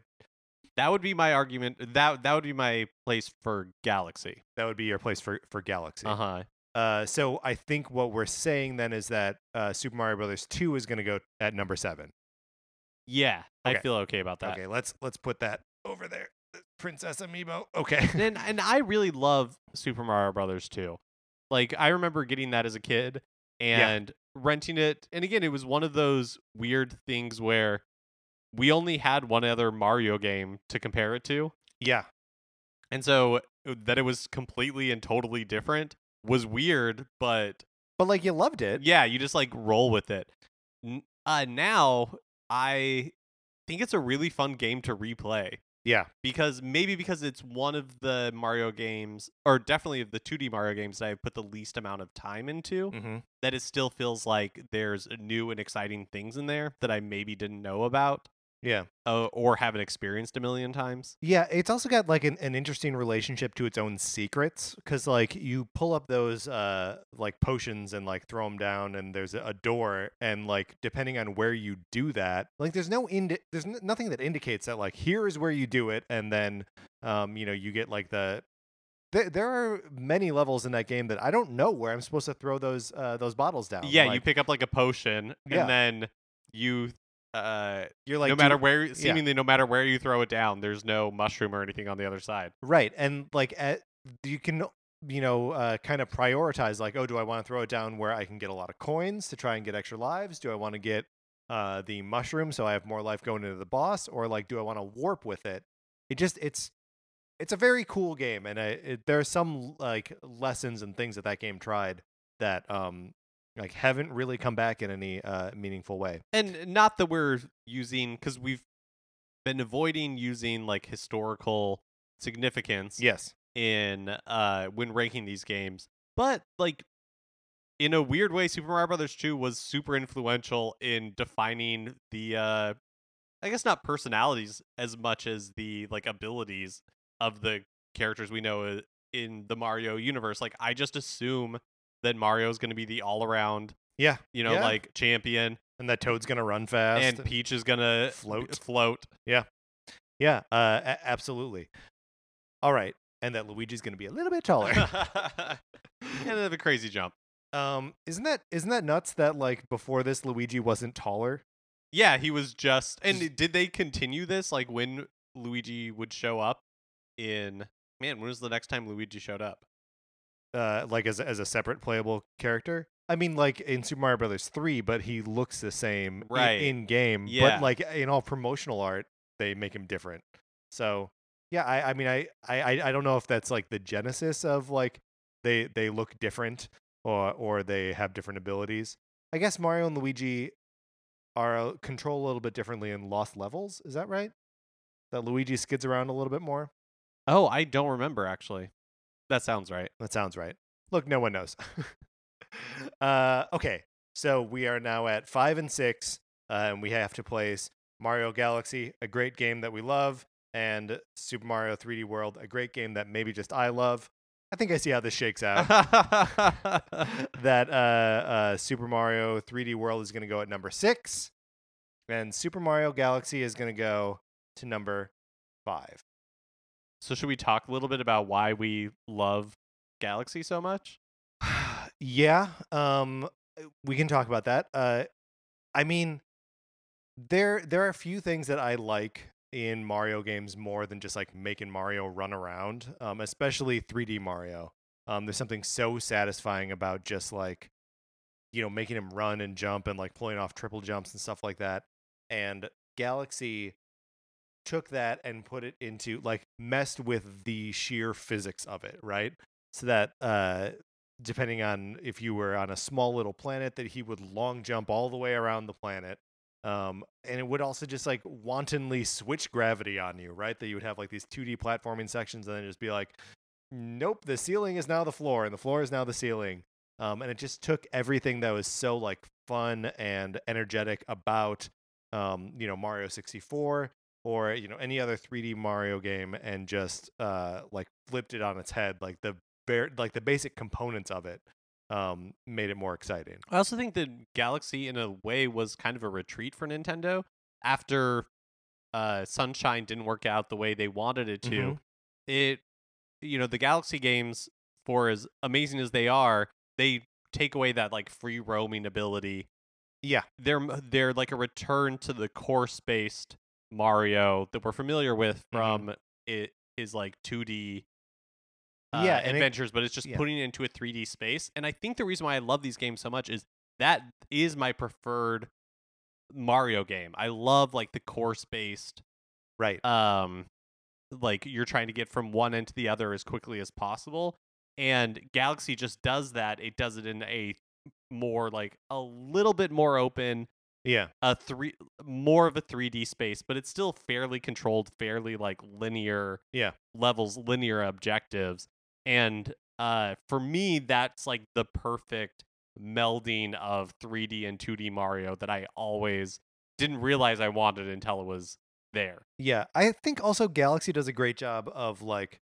Speaker 2: That would be my argument. That that would be my place for Galaxy.
Speaker 1: that would be your place for for Galaxy.
Speaker 2: Uh-huh.
Speaker 1: Uh, so I think what we're saying then is that uh, Super Mario Brothers 2 is going to go at number seven.
Speaker 2: Yeah, I feel okay about that.
Speaker 1: Okay, let's let's put that over there. Princess Amiibo. Okay.
Speaker 2: and and I really love Super Mario Brothers Two. Like I remember getting that as a kid and renting it. And again, it was one of those weird things where we only had one other Mario game to compare it to.
Speaker 1: yeah.
Speaker 2: And so uh, that it was completely and totally different was weird, but
Speaker 1: But like you loved it.
Speaker 2: yeah, you just like roll with it. Uh now I think it's a really fun game to replay
Speaker 1: Yeah.
Speaker 2: because maybe because it's one of the Mario games, or definitely of the 2D Mario games that I've put the least amount of time into,
Speaker 1: Mm-hmm.
Speaker 2: that it still feels like there's new and exciting things in there that I maybe didn't know about
Speaker 1: Yeah.
Speaker 2: uh, or haven't experienced a million times.
Speaker 1: Yeah. It's also got like an, an interesting relationship to its own secrets because like you pull up those uh like potions and like throw them down and there's a door and like depending on where you do that like there's no indi- there's n- nothing that indicates that like here is where you do it and then um you know you get like the there, there are many levels in that game that I don't know where I'm supposed to throw those uh, those bottles down.
Speaker 2: yeah, you pick up like a potion
Speaker 1: Yeah.
Speaker 2: and then you. Uh,
Speaker 1: you're like
Speaker 2: no matter where, seemingly no matter where you throw it down, there's no mushroom or anything on the other side.
Speaker 1: Right. And like at, you can you know uh, kind of prioritize like oh do I want to throw it down where I can get a lot of coins to try and get extra lives? Do I want to get uh, the mushroom so I have more life going into the boss or like do I want to warp with it? It just it's it's a very cool game and I, it, there are some like lessons and things that that game tried that um like haven't really come back in any uh, meaningful way.
Speaker 2: and not that we're using because we've been avoiding using like historical significance
Speaker 1: Yes.
Speaker 2: in uh when ranking these games but like in a weird way super mario brothers 2 was super influential in defining the uh i guess not personalities as much as the like abilities of the characters we know uh, in the mario universe like i just assume that mario's going to be the all-around
Speaker 1: Yeah.
Speaker 2: you know
Speaker 1: Yeah.
Speaker 2: like champion
Speaker 1: and that Toad's gonna run fast.
Speaker 2: and Peach is gonna
Speaker 1: Float.
Speaker 2: float.
Speaker 1: yeah, Yeah. uh, a- absolutely. All right, and that Luigi's gonna be a little bit taller. <laughs> <laughs>
Speaker 2: and have a crazy jump.
Speaker 1: um, isn't that isn't that nuts that like before this Luigi wasn't taller?
Speaker 2: Yeah, he was just. And did they continue this? Like when Luigi would show up in man, when was the next time Luigi showed up?
Speaker 1: Uh, like as a- as a separate playable character. I mean, like in Super Mario Brothers three, but he looks the same
Speaker 2: Right.
Speaker 1: in game.
Speaker 2: Yeah.
Speaker 1: But like in all promotional art, they make him different. So yeah, I, I mean, I, I I- I don't know if that's like the genesis of like they they look different or or they have different abilities. I guess Mario and Luigi are uh, control a little bit differently in Lost Levels. Is that right? That Luigi skids around a little bit more.
Speaker 2: Oh, I don't remember actually. That sounds right.
Speaker 1: That sounds right. Look, no one knows. <laughs> uh, okay, so we are now at five and six, uh, and we have to place Mario Galaxy, a great game that we love, and Super Mario 3D World, a great game that maybe just I love. I think I see how this shakes out. <laughs> that uh, uh, Super Mario 3D World is going to go at number six, and Super Mario Galaxy is going to go to number five.
Speaker 2: So should we talk a little bit about why we love Galaxy so much? <sighs>
Speaker 1: yeah, um, we can talk about that. Uh, I mean, there there are a few things that I like in Mario games more than just like making Mario run around, um, especially 3D Mario. Um, there's something so satisfying about just like, you know, making him run and jump and like pulling off triple jumps and stuff like that. And Galaxy took that and put it into like messed with the sheer physics of it, right? So that uh depending on if you were on a small little planet that he would long jump all the way around the planet. Um and it would also just like wantonly switch gravity on you, right? That you would have like these 2D platforming sections and then just be like nope, the ceiling is now the floor and the floor is now the ceiling. Um, and it just took everything that was so like fun and energetic about um, you know Mario 64 or you know any other 3D Mario game and just uh, like flipped it on its head like the bare like the basic components of it um, made it more exciting.
Speaker 2: I also think that Galaxy, in a way, was kind of a retreat for Nintendo after uh, Sunshine didn't work out the way they wanted it to.
Speaker 1: Mhm.
Speaker 2: It, you know, the Galaxy games, for as amazing as they are, they take away that like free roaming ability.
Speaker 1: Yeah.
Speaker 2: They're they're like a return to the course based Mario that we're familiar with
Speaker 1: Mhm.
Speaker 2: from it his like 2D uh,
Speaker 1: Yeah, and it-
Speaker 2: adventures, but it's just
Speaker 1: yeah.
Speaker 2: putting it into a 3D space. And I think the reason why I love these games so much is that is my preferred Mario game. I love like the course based
Speaker 1: Right.
Speaker 2: um like you're trying to get from one end to the other as quickly as possible and galaxy just does that it does it in a more like a little bit more open
Speaker 1: yeah.
Speaker 2: a three more of a 3d space but it's still fairly controlled fairly like linear
Speaker 1: Yeah.
Speaker 2: levels linear objectives and uh for me that's like the perfect melding of 3d and 2d mario that i always didn't realize i wanted until it was there
Speaker 1: Yeah, I think also Galaxy does a great job of like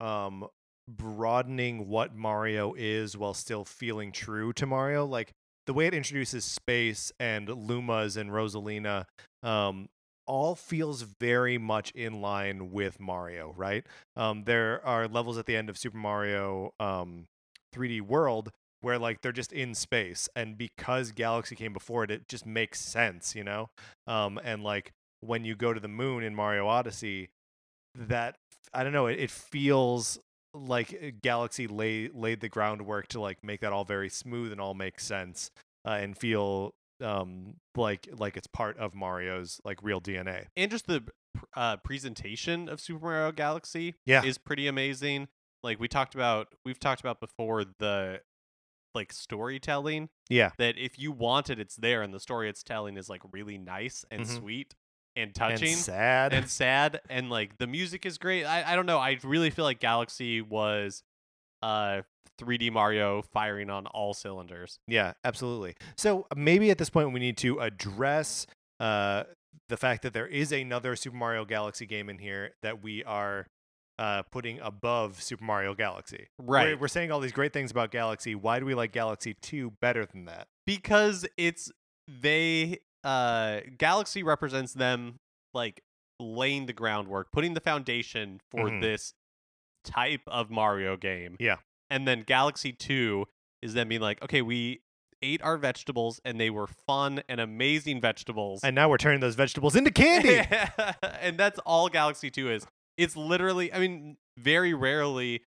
Speaker 1: um broadening what Mario is while still feeling true to Mario. Like the way it introduces space and Lumas and Rosalina um all feels very much in line with Mario, right? Um there are levels at the end of Super Mario um 3D World where like they're just in space and because Galaxy came before it it just makes sense, you know? Um and like when you go to the moon in Mario Odyssey, that I don't know, it, it feels like uh, Galaxy lay, laid the groundwork to like make that all very smooth and all make sense uh, and feel um like like it's part of Mario's like real DNA.
Speaker 2: and just the uh, presentation of Super Mario Galaxy
Speaker 1: Yeah.
Speaker 2: is pretty amazing. Like we talked about, we've talked about before the like storytelling
Speaker 1: Yeah.
Speaker 2: that if you want it, it's there, and the story it's telling is like really nice and
Speaker 1: Mhm.
Speaker 2: sweet and touching
Speaker 1: And sad.
Speaker 2: and sad, and like the music is great. I I don't know. I really feel like Galaxy was uh 3D Mario firing on all cylinders.
Speaker 1: Yeah, absolutely. So maybe at this point we need to address uh, the fact that there is another Super Mario Galaxy game in here that we are uh, putting above Super Mario Galaxy.
Speaker 2: Right.
Speaker 1: We're, we're saying all these great things about Galaxy. Why do we like Galaxy 2 better than that?
Speaker 2: because it's they uh Galaxy represents them like laying the groundwork, putting the foundation for
Speaker 1: Mhm.
Speaker 2: this type of Mario game.
Speaker 1: Yeah.
Speaker 2: And then Galaxy 2 is them being like, okay, we ate our vegetables and they were fun and amazing vegetables.
Speaker 1: And now we're turning those vegetables into candy. <laughs>
Speaker 2: and that's all Galaxy 2 is. It's literally, I mean, very rarely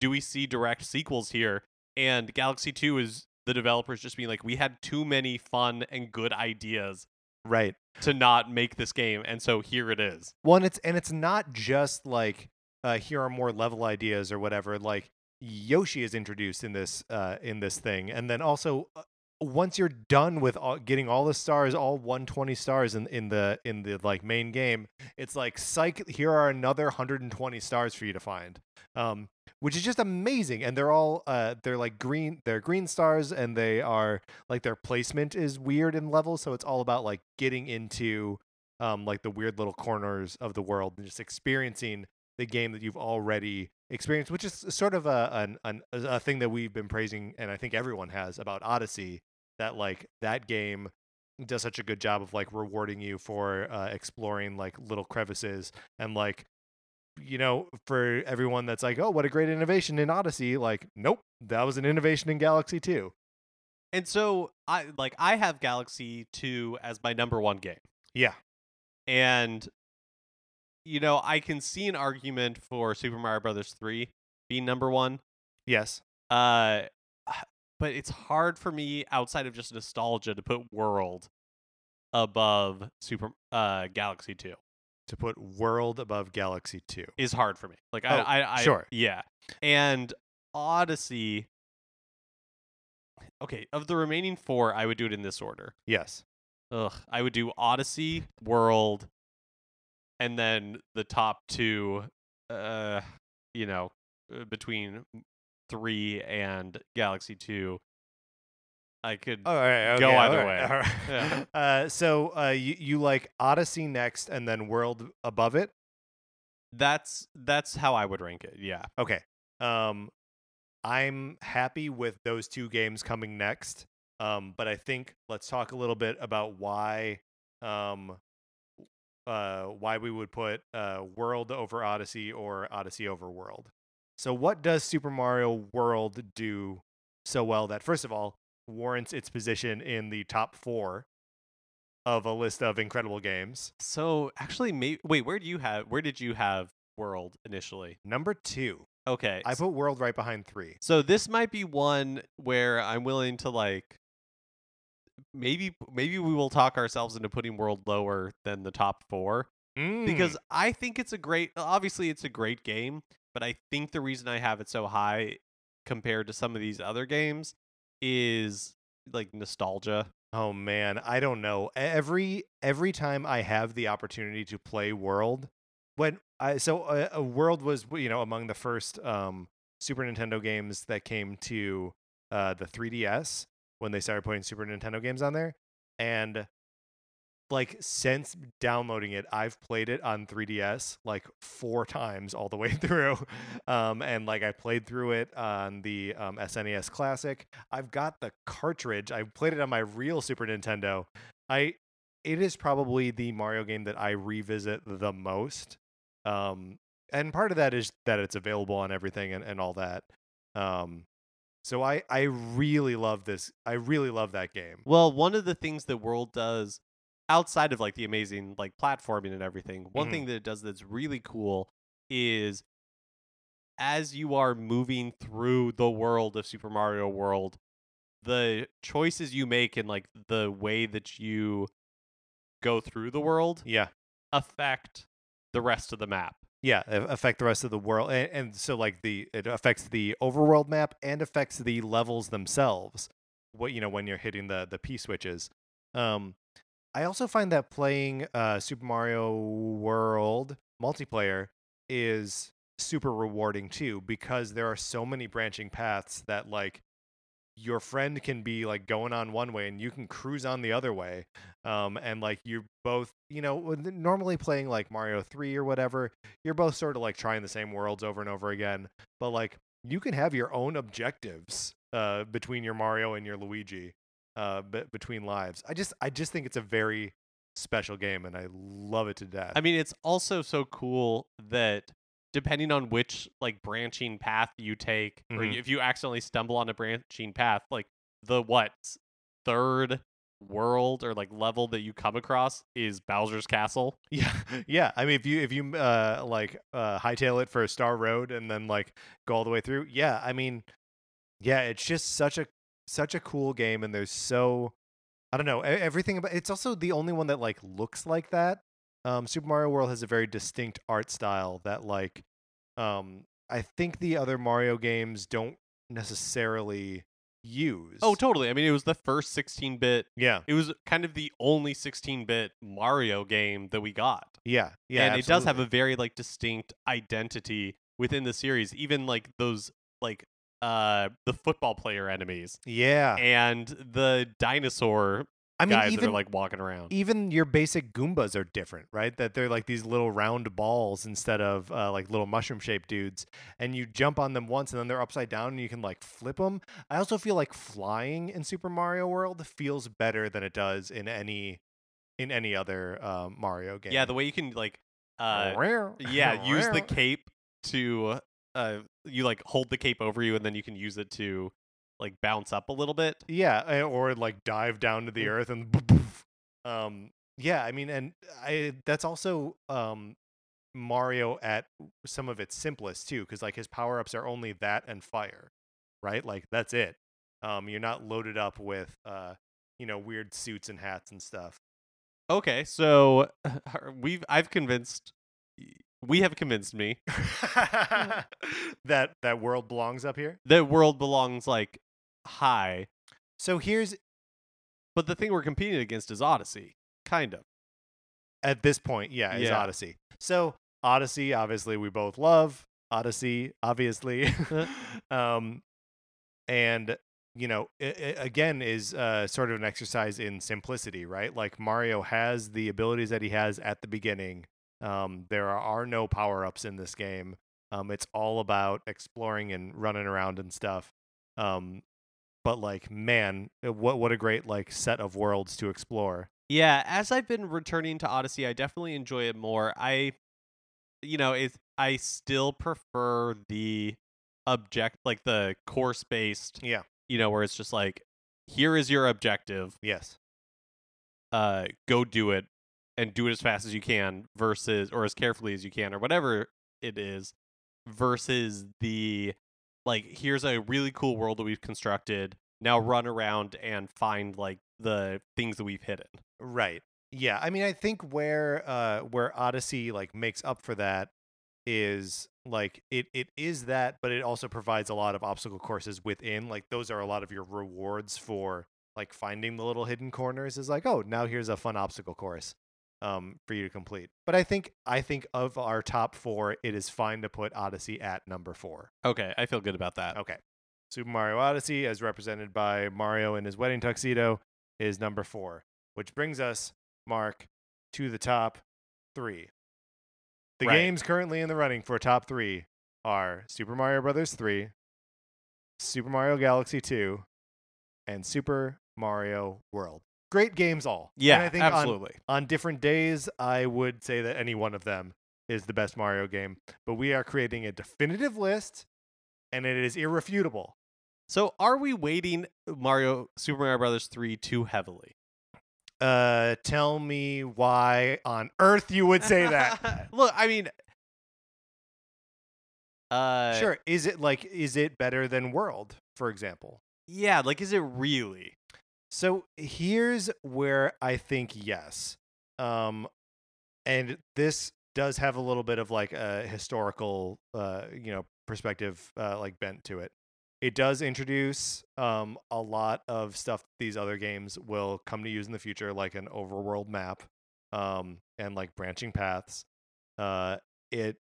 Speaker 2: do we see direct sequels here. And Galaxy 2 is the developers just being like, we had too many fun and good ideas
Speaker 1: right.
Speaker 2: to not make this game. And so here it is.
Speaker 1: Well, and it's and it's not just like uh, here are more level ideas or whatever. Like Yoshi is introduced in this uh, in this thing, and then also uh, once you're done with all, getting all the stars, all 120 stars in in the in the like main game, it's like psych. Here are another 120 stars for you to find. Um, which is just amazing, and they're all uh, they're like green. They're green stars, and they are like their placement is weird in levels. So it's all about like getting into um, like the weird little corners of the world and just experiencing the game that you've already experienced, which is sort of a an, an, a thing that we've been praising, and I think everyone has about Odyssey. That like that game does such a good job of like rewarding you for uh, exploring like little crevices and like you know for everyone that's like oh what a great innovation in odyssey like nope that was an innovation in galaxy 2
Speaker 2: And so I like I have Galaxy 2 as my number one game.
Speaker 1: yeah
Speaker 2: And you know, I can see an argument for Super Mario Brothers 3 being number 1.
Speaker 1: yes
Speaker 2: Uh <sighs> but it's hard for me outside of just nostalgia to put World above Super uh Galaxy 2.
Speaker 1: To put world above galaxy 2
Speaker 2: Is hard for me. Like
Speaker 1: Oh,
Speaker 2: I, I, I
Speaker 1: sure.
Speaker 2: yeah. And Odyssey Okay, of the remaining 4, I would do it in this order.
Speaker 1: yes
Speaker 2: Ugh, I would do Odyssey, World, and then the top two, uh, you know, uh, between three and Galaxy Two. I could.
Speaker 1: All right,
Speaker 2: Go either way.
Speaker 1: right, all right.
Speaker 2: Yeah. <laughs>
Speaker 1: Uh, so uh, you you like Odyssey next, and then World above it.
Speaker 2: that's that's how I would rank it. Yeah.
Speaker 1: Okay. Um, I'm happy with those two games coming next. Um, but I think let's talk a little bit about why, um, uh, why we would put uh World over Odyssey or Odyssey over World. So what does Super Mario World do so well that first of all warrants its position in the top four of a list of incredible games?
Speaker 2: So actually, may- wait. Where do you have? Where did you have World initially?
Speaker 1: Number two,
Speaker 2: Okay.
Speaker 1: I put World right behind three.
Speaker 2: so this might be one where I'm willing to like. Maybe maybe we will talk ourselves into putting World lower than the top four.
Speaker 1: Mm,
Speaker 2: because I think it's a great obviously it's a great game, but I think the reason I have it so high compared to some of these other games is like nostalgia.
Speaker 1: Oh man, I don't know. Every every time I have the opportunity to play World, when I so uh, uh, World was you know among the first um, Super Nintendo games that came to uh, the 3DS when they started putting Super Nintendo games on there, and like since downloading it, I've played it on 3DS like four times all the <laughs> way through, um, and like I played through it on the um, SNES Classic. I've got the cartridge. I played it on my real Super Nintendo. I it is probably the Mario game that I revisit the most. Um, and part of that is that it's available on everything and, and all that. Um, so I I really love this. I really love that game.
Speaker 2: Well, one of the things that World does outside of like the amazing like platforming and everything, one
Speaker 1: Mhm.
Speaker 2: thing that it does that's really cool is as you are moving through the world of Super Mario World, the choices you make and like the way that you go through the world
Speaker 1: Yeah.
Speaker 2: affect the rest of the map.
Speaker 1: Yeah, affect the rest of the world, and, and so like the it affects the overworld map and affects the levels themselves. What you know when you're hitting the the P switches. Um, I also find that playing uh, Super Mario World multiplayer is super rewarding too because there are so many branching paths that like your friend can be like going on one way and you can cruise on the other way um and like you're both you know normally playing like Mario 3 or whatever you're both sort of like trying the same worlds over and over again but like you can have your own objectives uh between your Mario and your Luigi uh, be- between lives. I just I just think it's a very special game, and I love it to death.
Speaker 2: I mean, it's also so cool that depending on which like branching path you take, or
Speaker 1: Mhm.
Speaker 2: if you accidentally stumble on a branching path, like the what third world or like level that you come across is Bowser's Castle. <laughs>
Speaker 1: Yeah, yeah. I mean, if you if you uh like uh hightail it for a Star Road and then like go all the way through, yeah. I mean, yeah, it's just such a such a cool game, and there's so I don't know everything about. It's also the only one that like looks like that. Um, Super Mario World has a very distinct art style that like, um, I think the other Mario games don't necessarily use.
Speaker 2: Oh, totally. I mean, it was the first 16-bit.
Speaker 1: yeah,
Speaker 2: It was kind of the only 16-bit Mario game that we got.
Speaker 1: yeah, yeah.
Speaker 2: and it does have a very like distinct identity within the series even like those like uh the football player enemies
Speaker 1: yeah.
Speaker 2: and the dinosaur
Speaker 1: I mean,
Speaker 2: guys
Speaker 1: even
Speaker 2: that are like walking around
Speaker 1: even your basic Goombas are different, right? That they're like these little round balls instead of uh, like little mushroom shaped dudes. And you jump on them once and then they're upside down and you can like flip them. I also feel like flying in Super Mario World feels better than it does in any in any other uh, Mario game.
Speaker 2: yeah the way you can like uh yeah <laughs> use the cape to uh you like hold the cape over you and then you can use it to like bounce up a little bit
Speaker 1: Yeah, eh, or like dive down to the
Speaker 2: Mm.
Speaker 1: earth and um yeah, I mean and I that's also um Mario at some of its simplest too cuz like his power-ups are only that and fire, right? Like that's it. Um you're not loaded up with uh you know weird suits and hats and stuff.
Speaker 2: okay so <laughs> we've i've convinced we have convinced me <laughs>
Speaker 1: that that world belongs up here.
Speaker 2: that world belongs like high
Speaker 1: So here's
Speaker 2: But the thing we're competing against is Odyssey, kind of.
Speaker 1: at this point, yeah, is
Speaker 2: Yeah.
Speaker 1: Odyssey. So Odyssey, obviously, we both love Odyssey, obviously, <laughs> um, and you know, i i again, is uh, sort of an exercise in simplicity, right? Like Mario has the abilities that he has at the beginning. Um, there are no power ups in this game. Um, it's all about exploring and running around and stuff. Um, but like, man, uh, what what a great like set of worlds to explore.
Speaker 2: Yeah, as I've been returning to Odyssey, I definitely enjoy it more. I, you know, it's I still prefer the object, like the course based.
Speaker 1: Yeah.
Speaker 2: You know, where it's just like, here is your objective.
Speaker 1: Yes.
Speaker 2: Uh, go do it, and do it as fast as you can, versus or as carefully as you can, or whatever it is, versus the like here's a really cool world that we've constructed now run around and find like the things that we've hidden
Speaker 1: Right. Yeah. I mean, I think where uh where Odyssey like makes up for that is like it it is that, but it also provides a lot of obstacle courses within. Like those are a lot of your rewards for like finding the little hidden corners. Is like, oh, now here's a fun obstacle course um for you to complete. But I think I think of our top four, it is fine to put Odyssey at number four.
Speaker 2: okay i feel good about that
Speaker 1: Okay. Super Mario Odyssey, as represented by Mario in his wedding tuxedo, is number four, which brings us, Mark, to the top three. The
Speaker 2: Right.
Speaker 1: games currently in the running for top three are Super Mario Brothers 3, Super Mario Galaxy 2, and Super Mario World. Great games all.
Speaker 2: yeah
Speaker 1: and I think
Speaker 2: absolutely
Speaker 1: on different days, I would say that any one of them is the best Mario game. But we are creating a definitive list, and it is irrefutable.
Speaker 2: so are we weighting mario super mario brothers 3 too heavily
Speaker 1: Uh, tell me why on earth you would say that. <laughs>
Speaker 2: look i mean uh
Speaker 1: sure. Is it like, is it better than World, for example?
Speaker 2: yeah like is it really
Speaker 1: So here's where I think yes. Um, and this does have a little bit of like a historical, uh, you know, perspective, uh, like bent to it. It does introduce um a lot of stuff these other games will come to use in the future, like an overworld map, um, and like branching paths. Uh, it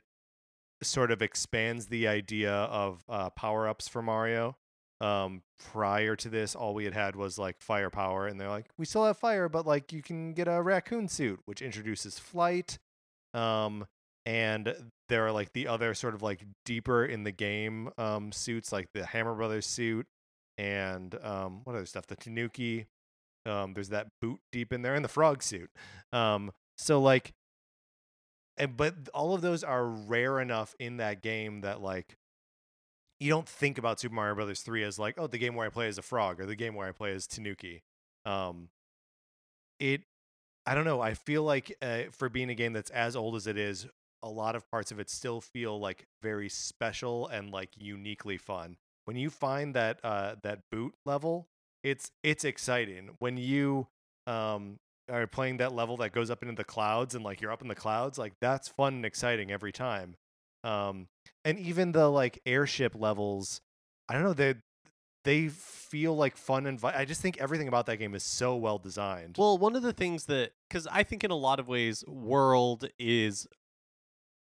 Speaker 1: sort of expands the idea of uh, power ups for Mario um prior to this all we had had was like firepower and they're like we still have fire but like you can get a raccoon suit which introduces flight um and there are like the other sort of like deeper in the game um suits like the hammer brothers suit and um what other stuff the tanuki Um, there's that boot deep in there and the frog suit. Um, so like, and but all of those are rare enough in that game that like you don't think about Super Mario Brothers 3 as like, oh, the game where I play as a frog or the game where I play as Tanuki. Um, it, I don't know. I feel like uh, for being a game that's as old as it is, a lot of parts of it still feel like very special and like uniquely fun. When you find that uh, that boot level, it's it's exciting. When you um, are playing that level that goes up into the clouds and like you're up in the clouds, like that's fun and exciting every time. Um, and even the like airship levels, I don't know they they feel like fun and vi- I just think everything about that game is so well designed.
Speaker 2: Well, one of the things that because I think in a lot of ways, World is,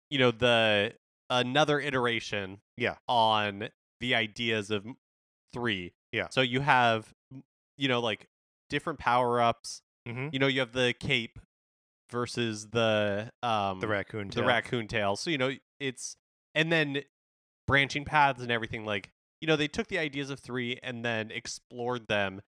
Speaker 2: you know, the another iteration,
Speaker 1: Yeah.
Speaker 2: on the ideas of three.
Speaker 1: Yeah.
Speaker 2: So you have, you know, like different power ups.
Speaker 1: Mhm.
Speaker 2: You know, you have the cape versus the um
Speaker 1: the raccoon
Speaker 2: the raccoon tail. So you know, it's and then branching paths and everything. Like you know, they took the ideas of three and then explored them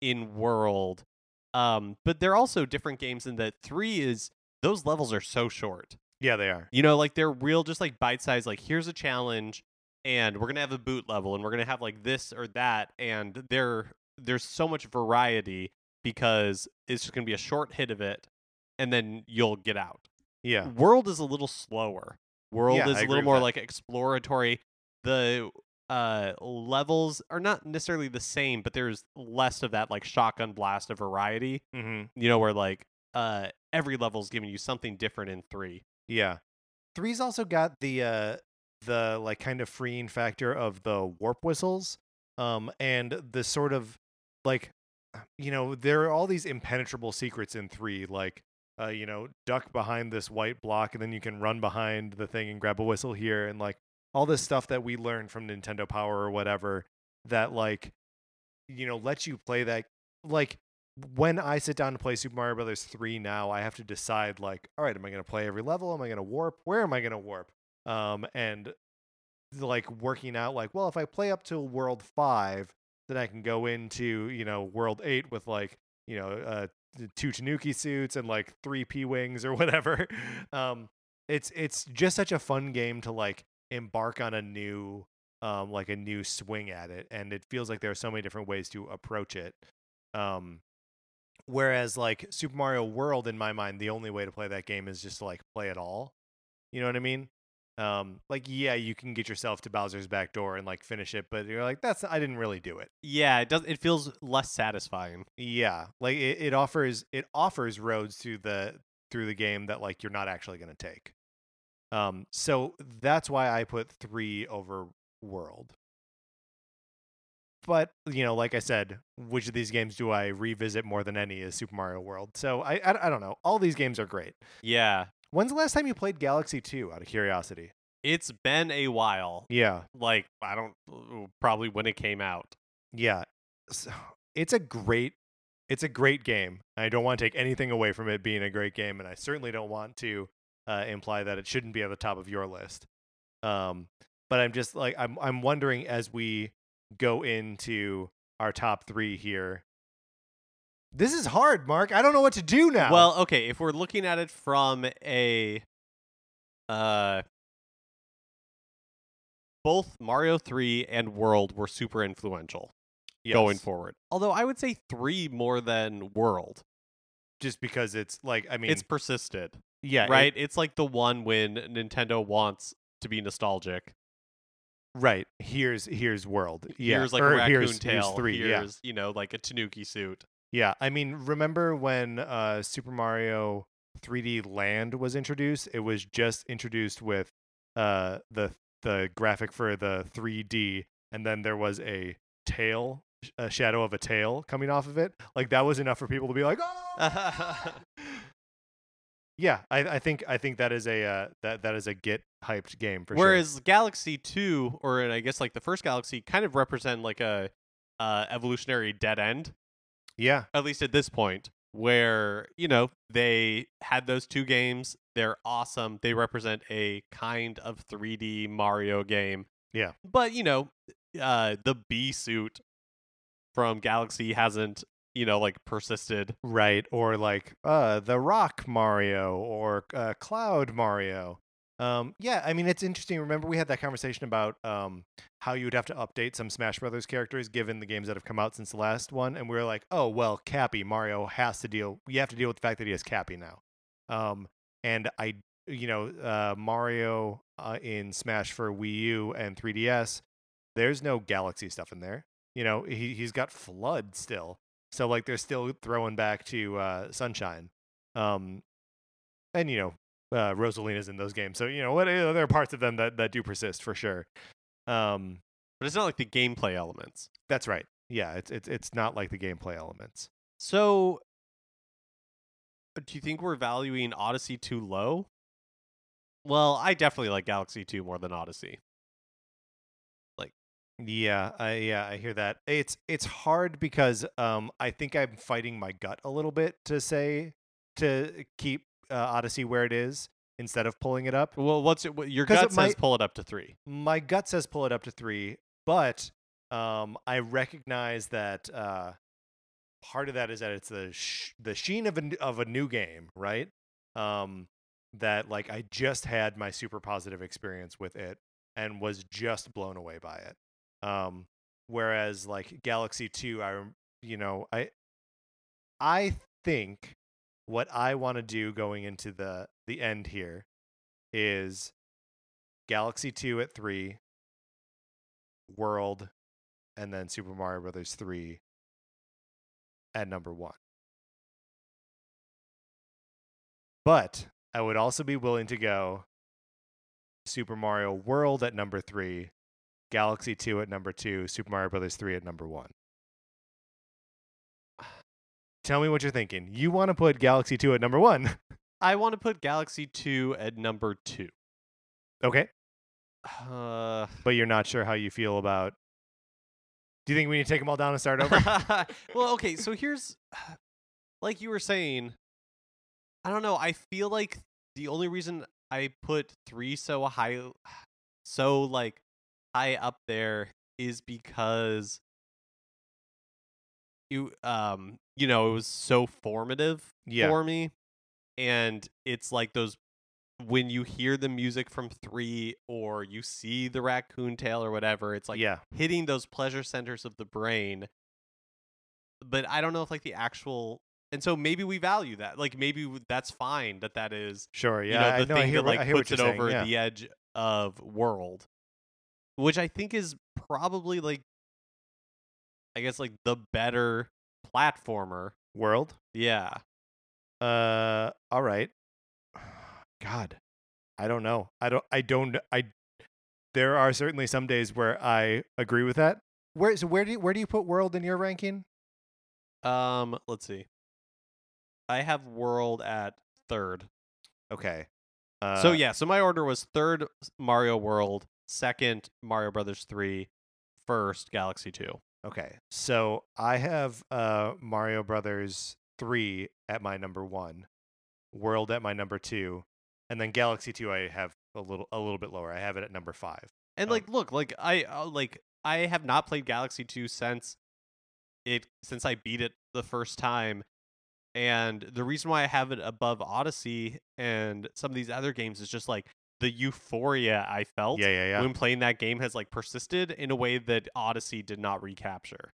Speaker 2: in World. Um, but they're also different games in that three is those levels are so short.
Speaker 1: Yeah, they are.
Speaker 2: You know, like they're real, just like bite size. Like here's a challenge, and we're gonna have a boot level, and we're gonna have like this or that, and there there's so much variety because it's just gonna be a short hit of it, and then you'll get out.
Speaker 1: Yeah.
Speaker 2: World is a little slower. World
Speaker 1: Yeah,
Speaker 2: is
Speaker 1: I
Speaker 2: a little more like exploratory. The uh levels are not necessarily the same, but there's less of that like shotgun blast of variety.
Speaker 1: Mm-hmm.
Speaker 2: You know, where like uh every level's giving you something different in three.
Speaker 1: Yeah. Three's also got the uh the like kind of freeing factor of the warp whistles. Um and the sort of like you know, there are all these impenetrable secrets in three, like uh, you know, duck behind this white block and then you can run behind the thing and grab a whistle here and like all this stuff that we learned from Nintendo Power or whatever that like you know lets you play that like when I sit down to play Super Mario Brothers 3 now, I have to decide like, all right, am I going to play every level? Am I going to warp? Where am I going to warp? Um and like working out like, well, if I play up to world 5, then I can go into, you know, world 8 with like, you know, uh two Tanuki suits and like three P wings or <laughs> whatever. Um it's it's just such a fun game to like embark on a new um like a new swing at it and it feels like there are so many different ways to approach it. Um whereas like Super Mario World in my mind the only way to play that game is just to like play it all. You know what I mean? Um like yeah, you can get yourself to Bowser's back door and like finish it, but you're like that's I didn't really do it.
Speaker 2: Yeah, it does. It feels less satisfying.
Speaker 1: Yeah, like it, it offers it offers roads through the through the game that like you're not actually going to take. Um, so that's why I put three over World. But you know, like I said, which of these games do I revisit more than any is Super Mario World. So I I, I don't know. All these games are great.
Speaker 2: Yeah,
Speaker 1: When's the last time you played Galaxy Two? Out of curiosity.
Speaker 2: it's been a while.
Speaker 1: Yeah,
Speaker 2: Like I don't probably when it came out.
Speaker 1: yeah. So, <sighs> it's a great it's a great game. I don't want to take anything away from it being a great game, and I certainly don't want to uh, imply that it shouldn't be at the top of your list. Um, but I'm just like I'm I'm wondering as we go into our top three here. This is hard, Mark. I don't know what to do now.
Speaker 2: Well, okay, if we're looking at it from a uh both Mario 3 and World were super influential going forward. Although I would say 3 more than World.
Speaker 1: just because it's like I mean,
Speaker 2: it's persisted,
Speaker 1: yeah, it-
Speaker 2: right? it's like the one when Nintendo wants to be nostalgic.
Speaker 1: right. Here's here's World. Yeah,
Speaker 2: Here's like
Speaker 1: or
Speaker 2: a raccoon
Speaker 1: here's,
Speaker 2: tail.
Speaker 1: Here's three. yeah.
Speaker 2: Here's, you know, like a Tanuki suit.
Speaker 1: Yeah, I mean, remember when uh, Super Mario 3D Land was introduced? It was just introduced with uh, the the graphic for the 3D, and then there was a tail, a shadow of a tail coming off of it. Like that was enough for people to be like, "Oh!" <laughs> yeah, I, I think I think that is a uh, that that is a get hyped game for sure.
Speaker 2: Whereas Galaxy 2 or I guess like the first Galaxy kind of represent like a uh, evolutionary dead end
Speaker 1: Yeah,
Speaker 2: at least at this point where you know they had those two games they're awesome they represent a kind of 3D Mario game
Speaker 1: Yeah.
Speaker 2: but you know uh the Bee suit from Galaxy hasn't you know, like persisted.
Speaker 1: right or like uh the rock mario or uh, cloud mario um yeah i mean it's interesting remember we had that conversation about um how you would have to update some smash brothers characters given the games that have come out since the last one and we were like oh well cappy mario has to deal you have to deal with the fact that he has cappy now. Um and i you know uh mario uh, in smash for wii u and 3ds there's no galaxy stuff in there you know he, he's got FLUDD still so like they're still throwing back to uh, Sunshine, um, and you know uh, Rosalina's in those games. So you know what uh, there are parts of them that that do persist for sure. Um,
Speaker 2: But it's not like the gameplay elements.
Speaker 1: that's right. Yeah, it's it's it's not like the gameplay elements.
Speaker 2: So, do you think we're valuing Odyssey too low? Well, I definitely like Galaxy 2 more than Odyssey.
Speaker 1: Like, yeah, I yeah I hear that. It's it's hard because um I think I'm fighting my gut a little bit to say to keep uh, Odyssey where it is instead of pulling it up.
Speaker 2: Well, what's it? What, your gut
Speaker 1: it
Speaker 2: says
Speaker 1: might-
Speaker 2: pull it up to three.
Speaker 1: my gut says pull it up to three, but um, I recognize that uh, part of that is that it's the sh- the sheen of a of a new game, right? Um, that like I just had my super positive experience with it and was just blown away by it. Um, whereas like Galaxy Two, I you know I I think what I want to do going into the the end here is Galaxy 2 at 3, World, and then Super Mario Brothers 3 at number 1. But I would also be willing to go Super Mario World at number 3, Galaxy 2 at number 2, Super Mario Brothers 3 at number 1. Tell me what you're thinking. You want to put Galaxy 2 at number 1. <laughs>
Speaker 2: I want to put Galaxy 2 at number two.
Speaker 1: okay.
Speaker 2: Uh,
Speaker 1: But you're not sure how you feel about Do you think we need to take them all down and start over? <laughs>
Speaker 2: well, okay, so here's <sighs> like you were saying, I don't know, I feel like the only reason I put 3 so high <sighs> so like high up there is because you um you know, it was so formative
Speaker 1: Yeah.
Speaker 2: for me and it's like those when you hear the music from 3 or you see the raccoon tail or whatever, it's like
Speaker 1: yeah.
Speaker 2: hitting those pleasure centers of the brain. But I don't know if like the actual and so maybe we value that. Like maybe that's fine that that is
Speaker 1: Sure.
Speaker 2: you
Speaker 1: Yeah.
Speaker 2: know
Speaker 1: I,
Speaker 2: the
Speaker 1: no, I
Speaker 2: thing
Speaker 1: hear,
Speaker 2: that like
Speaker 1: I hear what
Speaker 2: puts it
Speaker 1: saying,
Speaker 2: over
Speaker 1: yeah.
Speaker 2: the edge of world, which I think is probably like I guess like the better platformer.
Speaker 1: world.
Speaker 2: Yeah.
Speaker 1: Uh all right. God. I don't know. I don't I don't I there are certainly some days where I agree with that. Where so where do you, where do you put world in your ranking?
Speaker 2: Um, let's see. I have world at third.
Speaker 1: Okay. Uh,
Speaker 2: so yeah, so my order was third Mario World, second Mario Brothers 3, first Galaxy 2.
Speaker 1: Okay. So I have uh Mario Brothers 3 at my number 1, World at my number 2, and then Galaxy 2 I have a little a little bit lower. I have it at number 5.
Speaker 2: And
Speaker 1: Um,
Speaker 2: like look, like I uh, like I have not played Galaxy 2 since it since I beat it the first time. And the reason why I have it above Odyssey and some of these other games is just like the euphoria I felt
Speaker 1: Yeah, yeah, yeah.
Speaker 2: when playing that game has like persisted in a way that Odyssey did not recapture.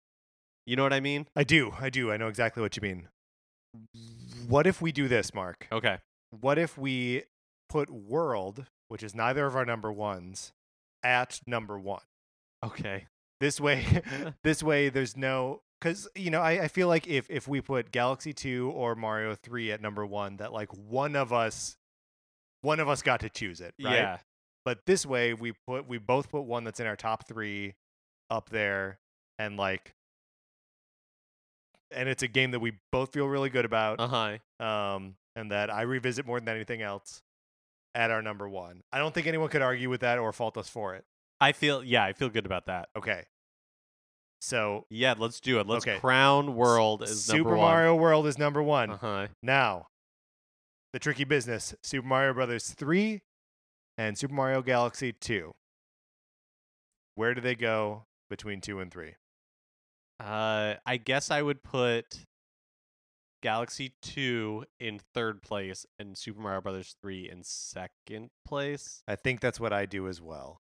Speaker 2: You know what I mean?
Speaker 1: I do. I do. I know exactly what you mean. What if we do this, Mark?
Speaker 2: Okay.
Speaker 1: What if we put World, which is neither of our number ones, at number 1?
Speaker 2: Okay.
Speaker 1: This way <laughs> <laughs> this way there's no because you know I, I feel like if if we put galaxy 2 or mario 3 at number one that like one of us one of us got to choose it right
Speaker 2: Yeah.
Speaker 1: but this way we put we both put one that's in our top three up there and like and it's a game that we both feel really good about
Speaker 2: Uh huh.
Speaker 1: um and that i revisit more than anything else at our number one i don't think anyone could argue with that or fault us for it
Speaker 2: I feel yeah, I feel good about that.
Speaker 1: okay so
Speaker 2: Yeah, let's do it. Let's
Speaker 1: Okay.
Speaker 2: crown world as
Speaker 1: Super
Speaker 2: number one.
Speaker 1: Mario World is number one.
Speaker 2: Uh huh.
Speaker 1: Now, the tricky business: Super Mario Brothers three and Super Mario Galaxy two. Where do they go between two and three?
Speaker 2: Uh, I guess I would put Galaxy 2 in third place and Super Mario Brothers 3 in second place.
Speaker 1: I think that's what I do as well.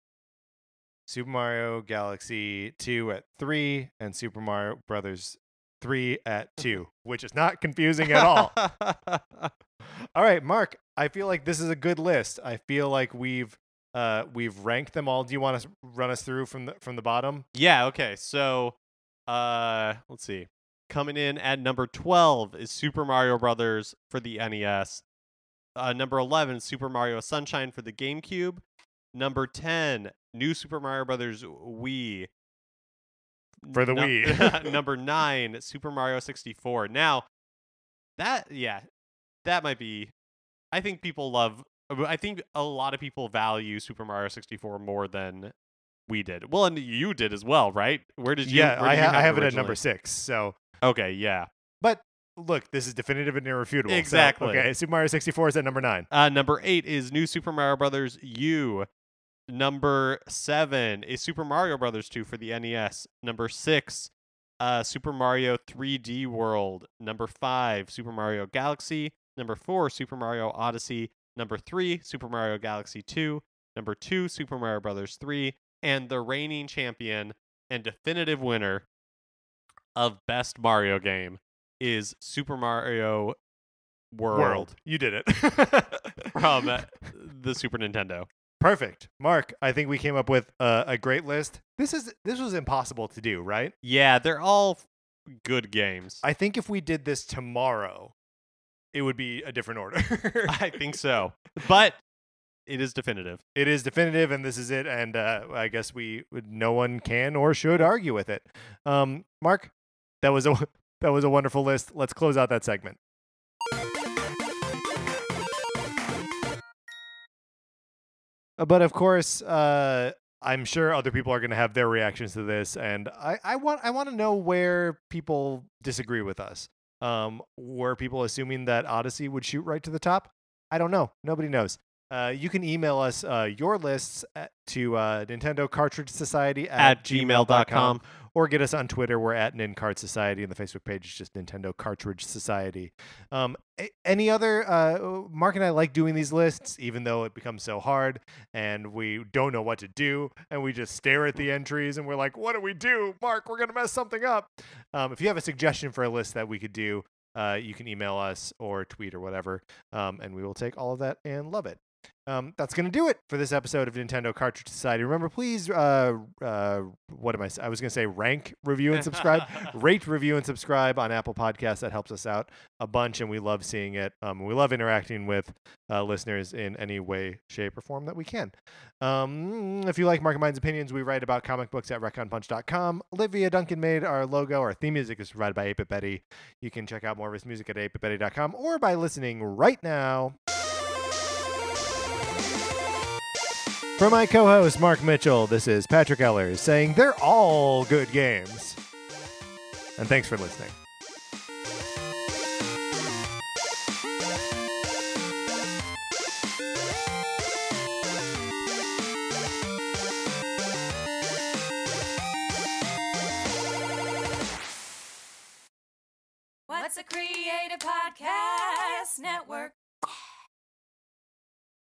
Speaker 1: Super Mario Galaxy 2 at 3 and Super Mario Brothers 3 at 2, <laughs> which is not confusing at all. <laughs> <laughs> all right, Mark, I feel like this is a good list. I feel like we've uh we've ranked them all. Do you want to run us through from the from the bottom?
Speaker 2: yeah, okay. So, uh, let's see. Coming in at number 12 is Super Mario Brothers for the NES. Uh, number 11, Super Mario Sunshine for the GameCube. Number 10, New Super Mario Brothers Wii.
Speaker 1: For the
Speaker 2: Nu-
Speaker 1: Wii. <laughs> <laughs>
Speaker 2: number 9, Super Mario 64. Now, that yeah, that might be I think people love I think a lot of people value Super Mario 64 more than we did. Well, and you did as well, right? Where did you
Speaker 1: yeah,
Speaker 2: where
Speaker 1: I,
Speaker 2: you
Speaker 1: ha- I have it at number 6. So,
Speaker 2: Okay, yeah.
Speaker 1: but look, this is definitive and irrefutable. So,
Speaker 2: Exactly.
Speaker 1: okay, Super Mario 64 is at number 9.
Speaker 2: Uh, number eight is New Super Mario Brothers U. Number seven is Super Mario Brothers 2 for the NES. Number six, uh, Super Mario 3D World. Number five, Super Mario Galaxy. Number four, Super Mario Odyssey. Number three, Super Mario Galaxy 2. Number two, Super Mario Brothers 3. And the reigning champion and definitive winner of Best Mario Game is Super Mario World,
Speaker 1: You did it. <laughs>
Speaker 2: from <laughs> the Super Nintendo.
Speaker 1: Perfect. Mark, I think we came up with a, a great list. This is this was impossible to do, right?
Speaker 2: Yeah, they're all good games.
Speaker 1: I think if we did this tomorrow, it would be a different order. <laughs>
Speaker 2: I think so. <laughs> But it is definitive.
Speaker 1: it is definitive, and this is it. And uh, I guess we no one can or should argue with it. Um, Mark, that was a <laughs> that was a wonderful list. Let's close out that segment. Uh, But of course, uh, I'm sure other people are going to have their reactions to this, and I, I want I want to know where people disagree with us. Um, were people assuming that Odyssey would shoot right to the top? I don't know. Nobody knows. Uh, you can email us uh, your lists at, to uh, Nintendo Cartridge Society at,
Speaker 2: At gmail.com.
Speaker 1: or get us on Twitter. We're at NinCart Society, and the Facebook page is just Nintendo Cartridge Society. Um, any other? Uh, Mark and I like doing these lists, even though it becomes so hard, and we don't know what to do, and we just stare at the entries, and we're like, "What do we do, Mark? We're gonna mess something up." Um, if you have a suggestion for a list that we could do, uh, you can email us or tweet or whatever, um, and we will take all of that and love it. Um, that's going to do it for this episode of Nintendo Cartridge Society. Remember, please, uh, uh, what am I? I was going to say rank, review, and subscribe. <laughs> Rate, review, and subscribe on Apple Podcasts. That helps us out a bunch, and we love seeing it. Um, we love interacting with uh, listeners in any way, shape, or form that we can. Um, if you like Mark and Mind's opinions, we write about comic books at ReckonPunch.com. Olivia Duncan made our logo. Our theme music is provided by 8 Betty. You can check out more of his music at 8bitbetty.com or by listening right now. For my co host, Mark Mitchell, this is Patrick Ellers saying they're all good games. And thanks for listening.
Speaker 3: What's a Creative Podcast Network?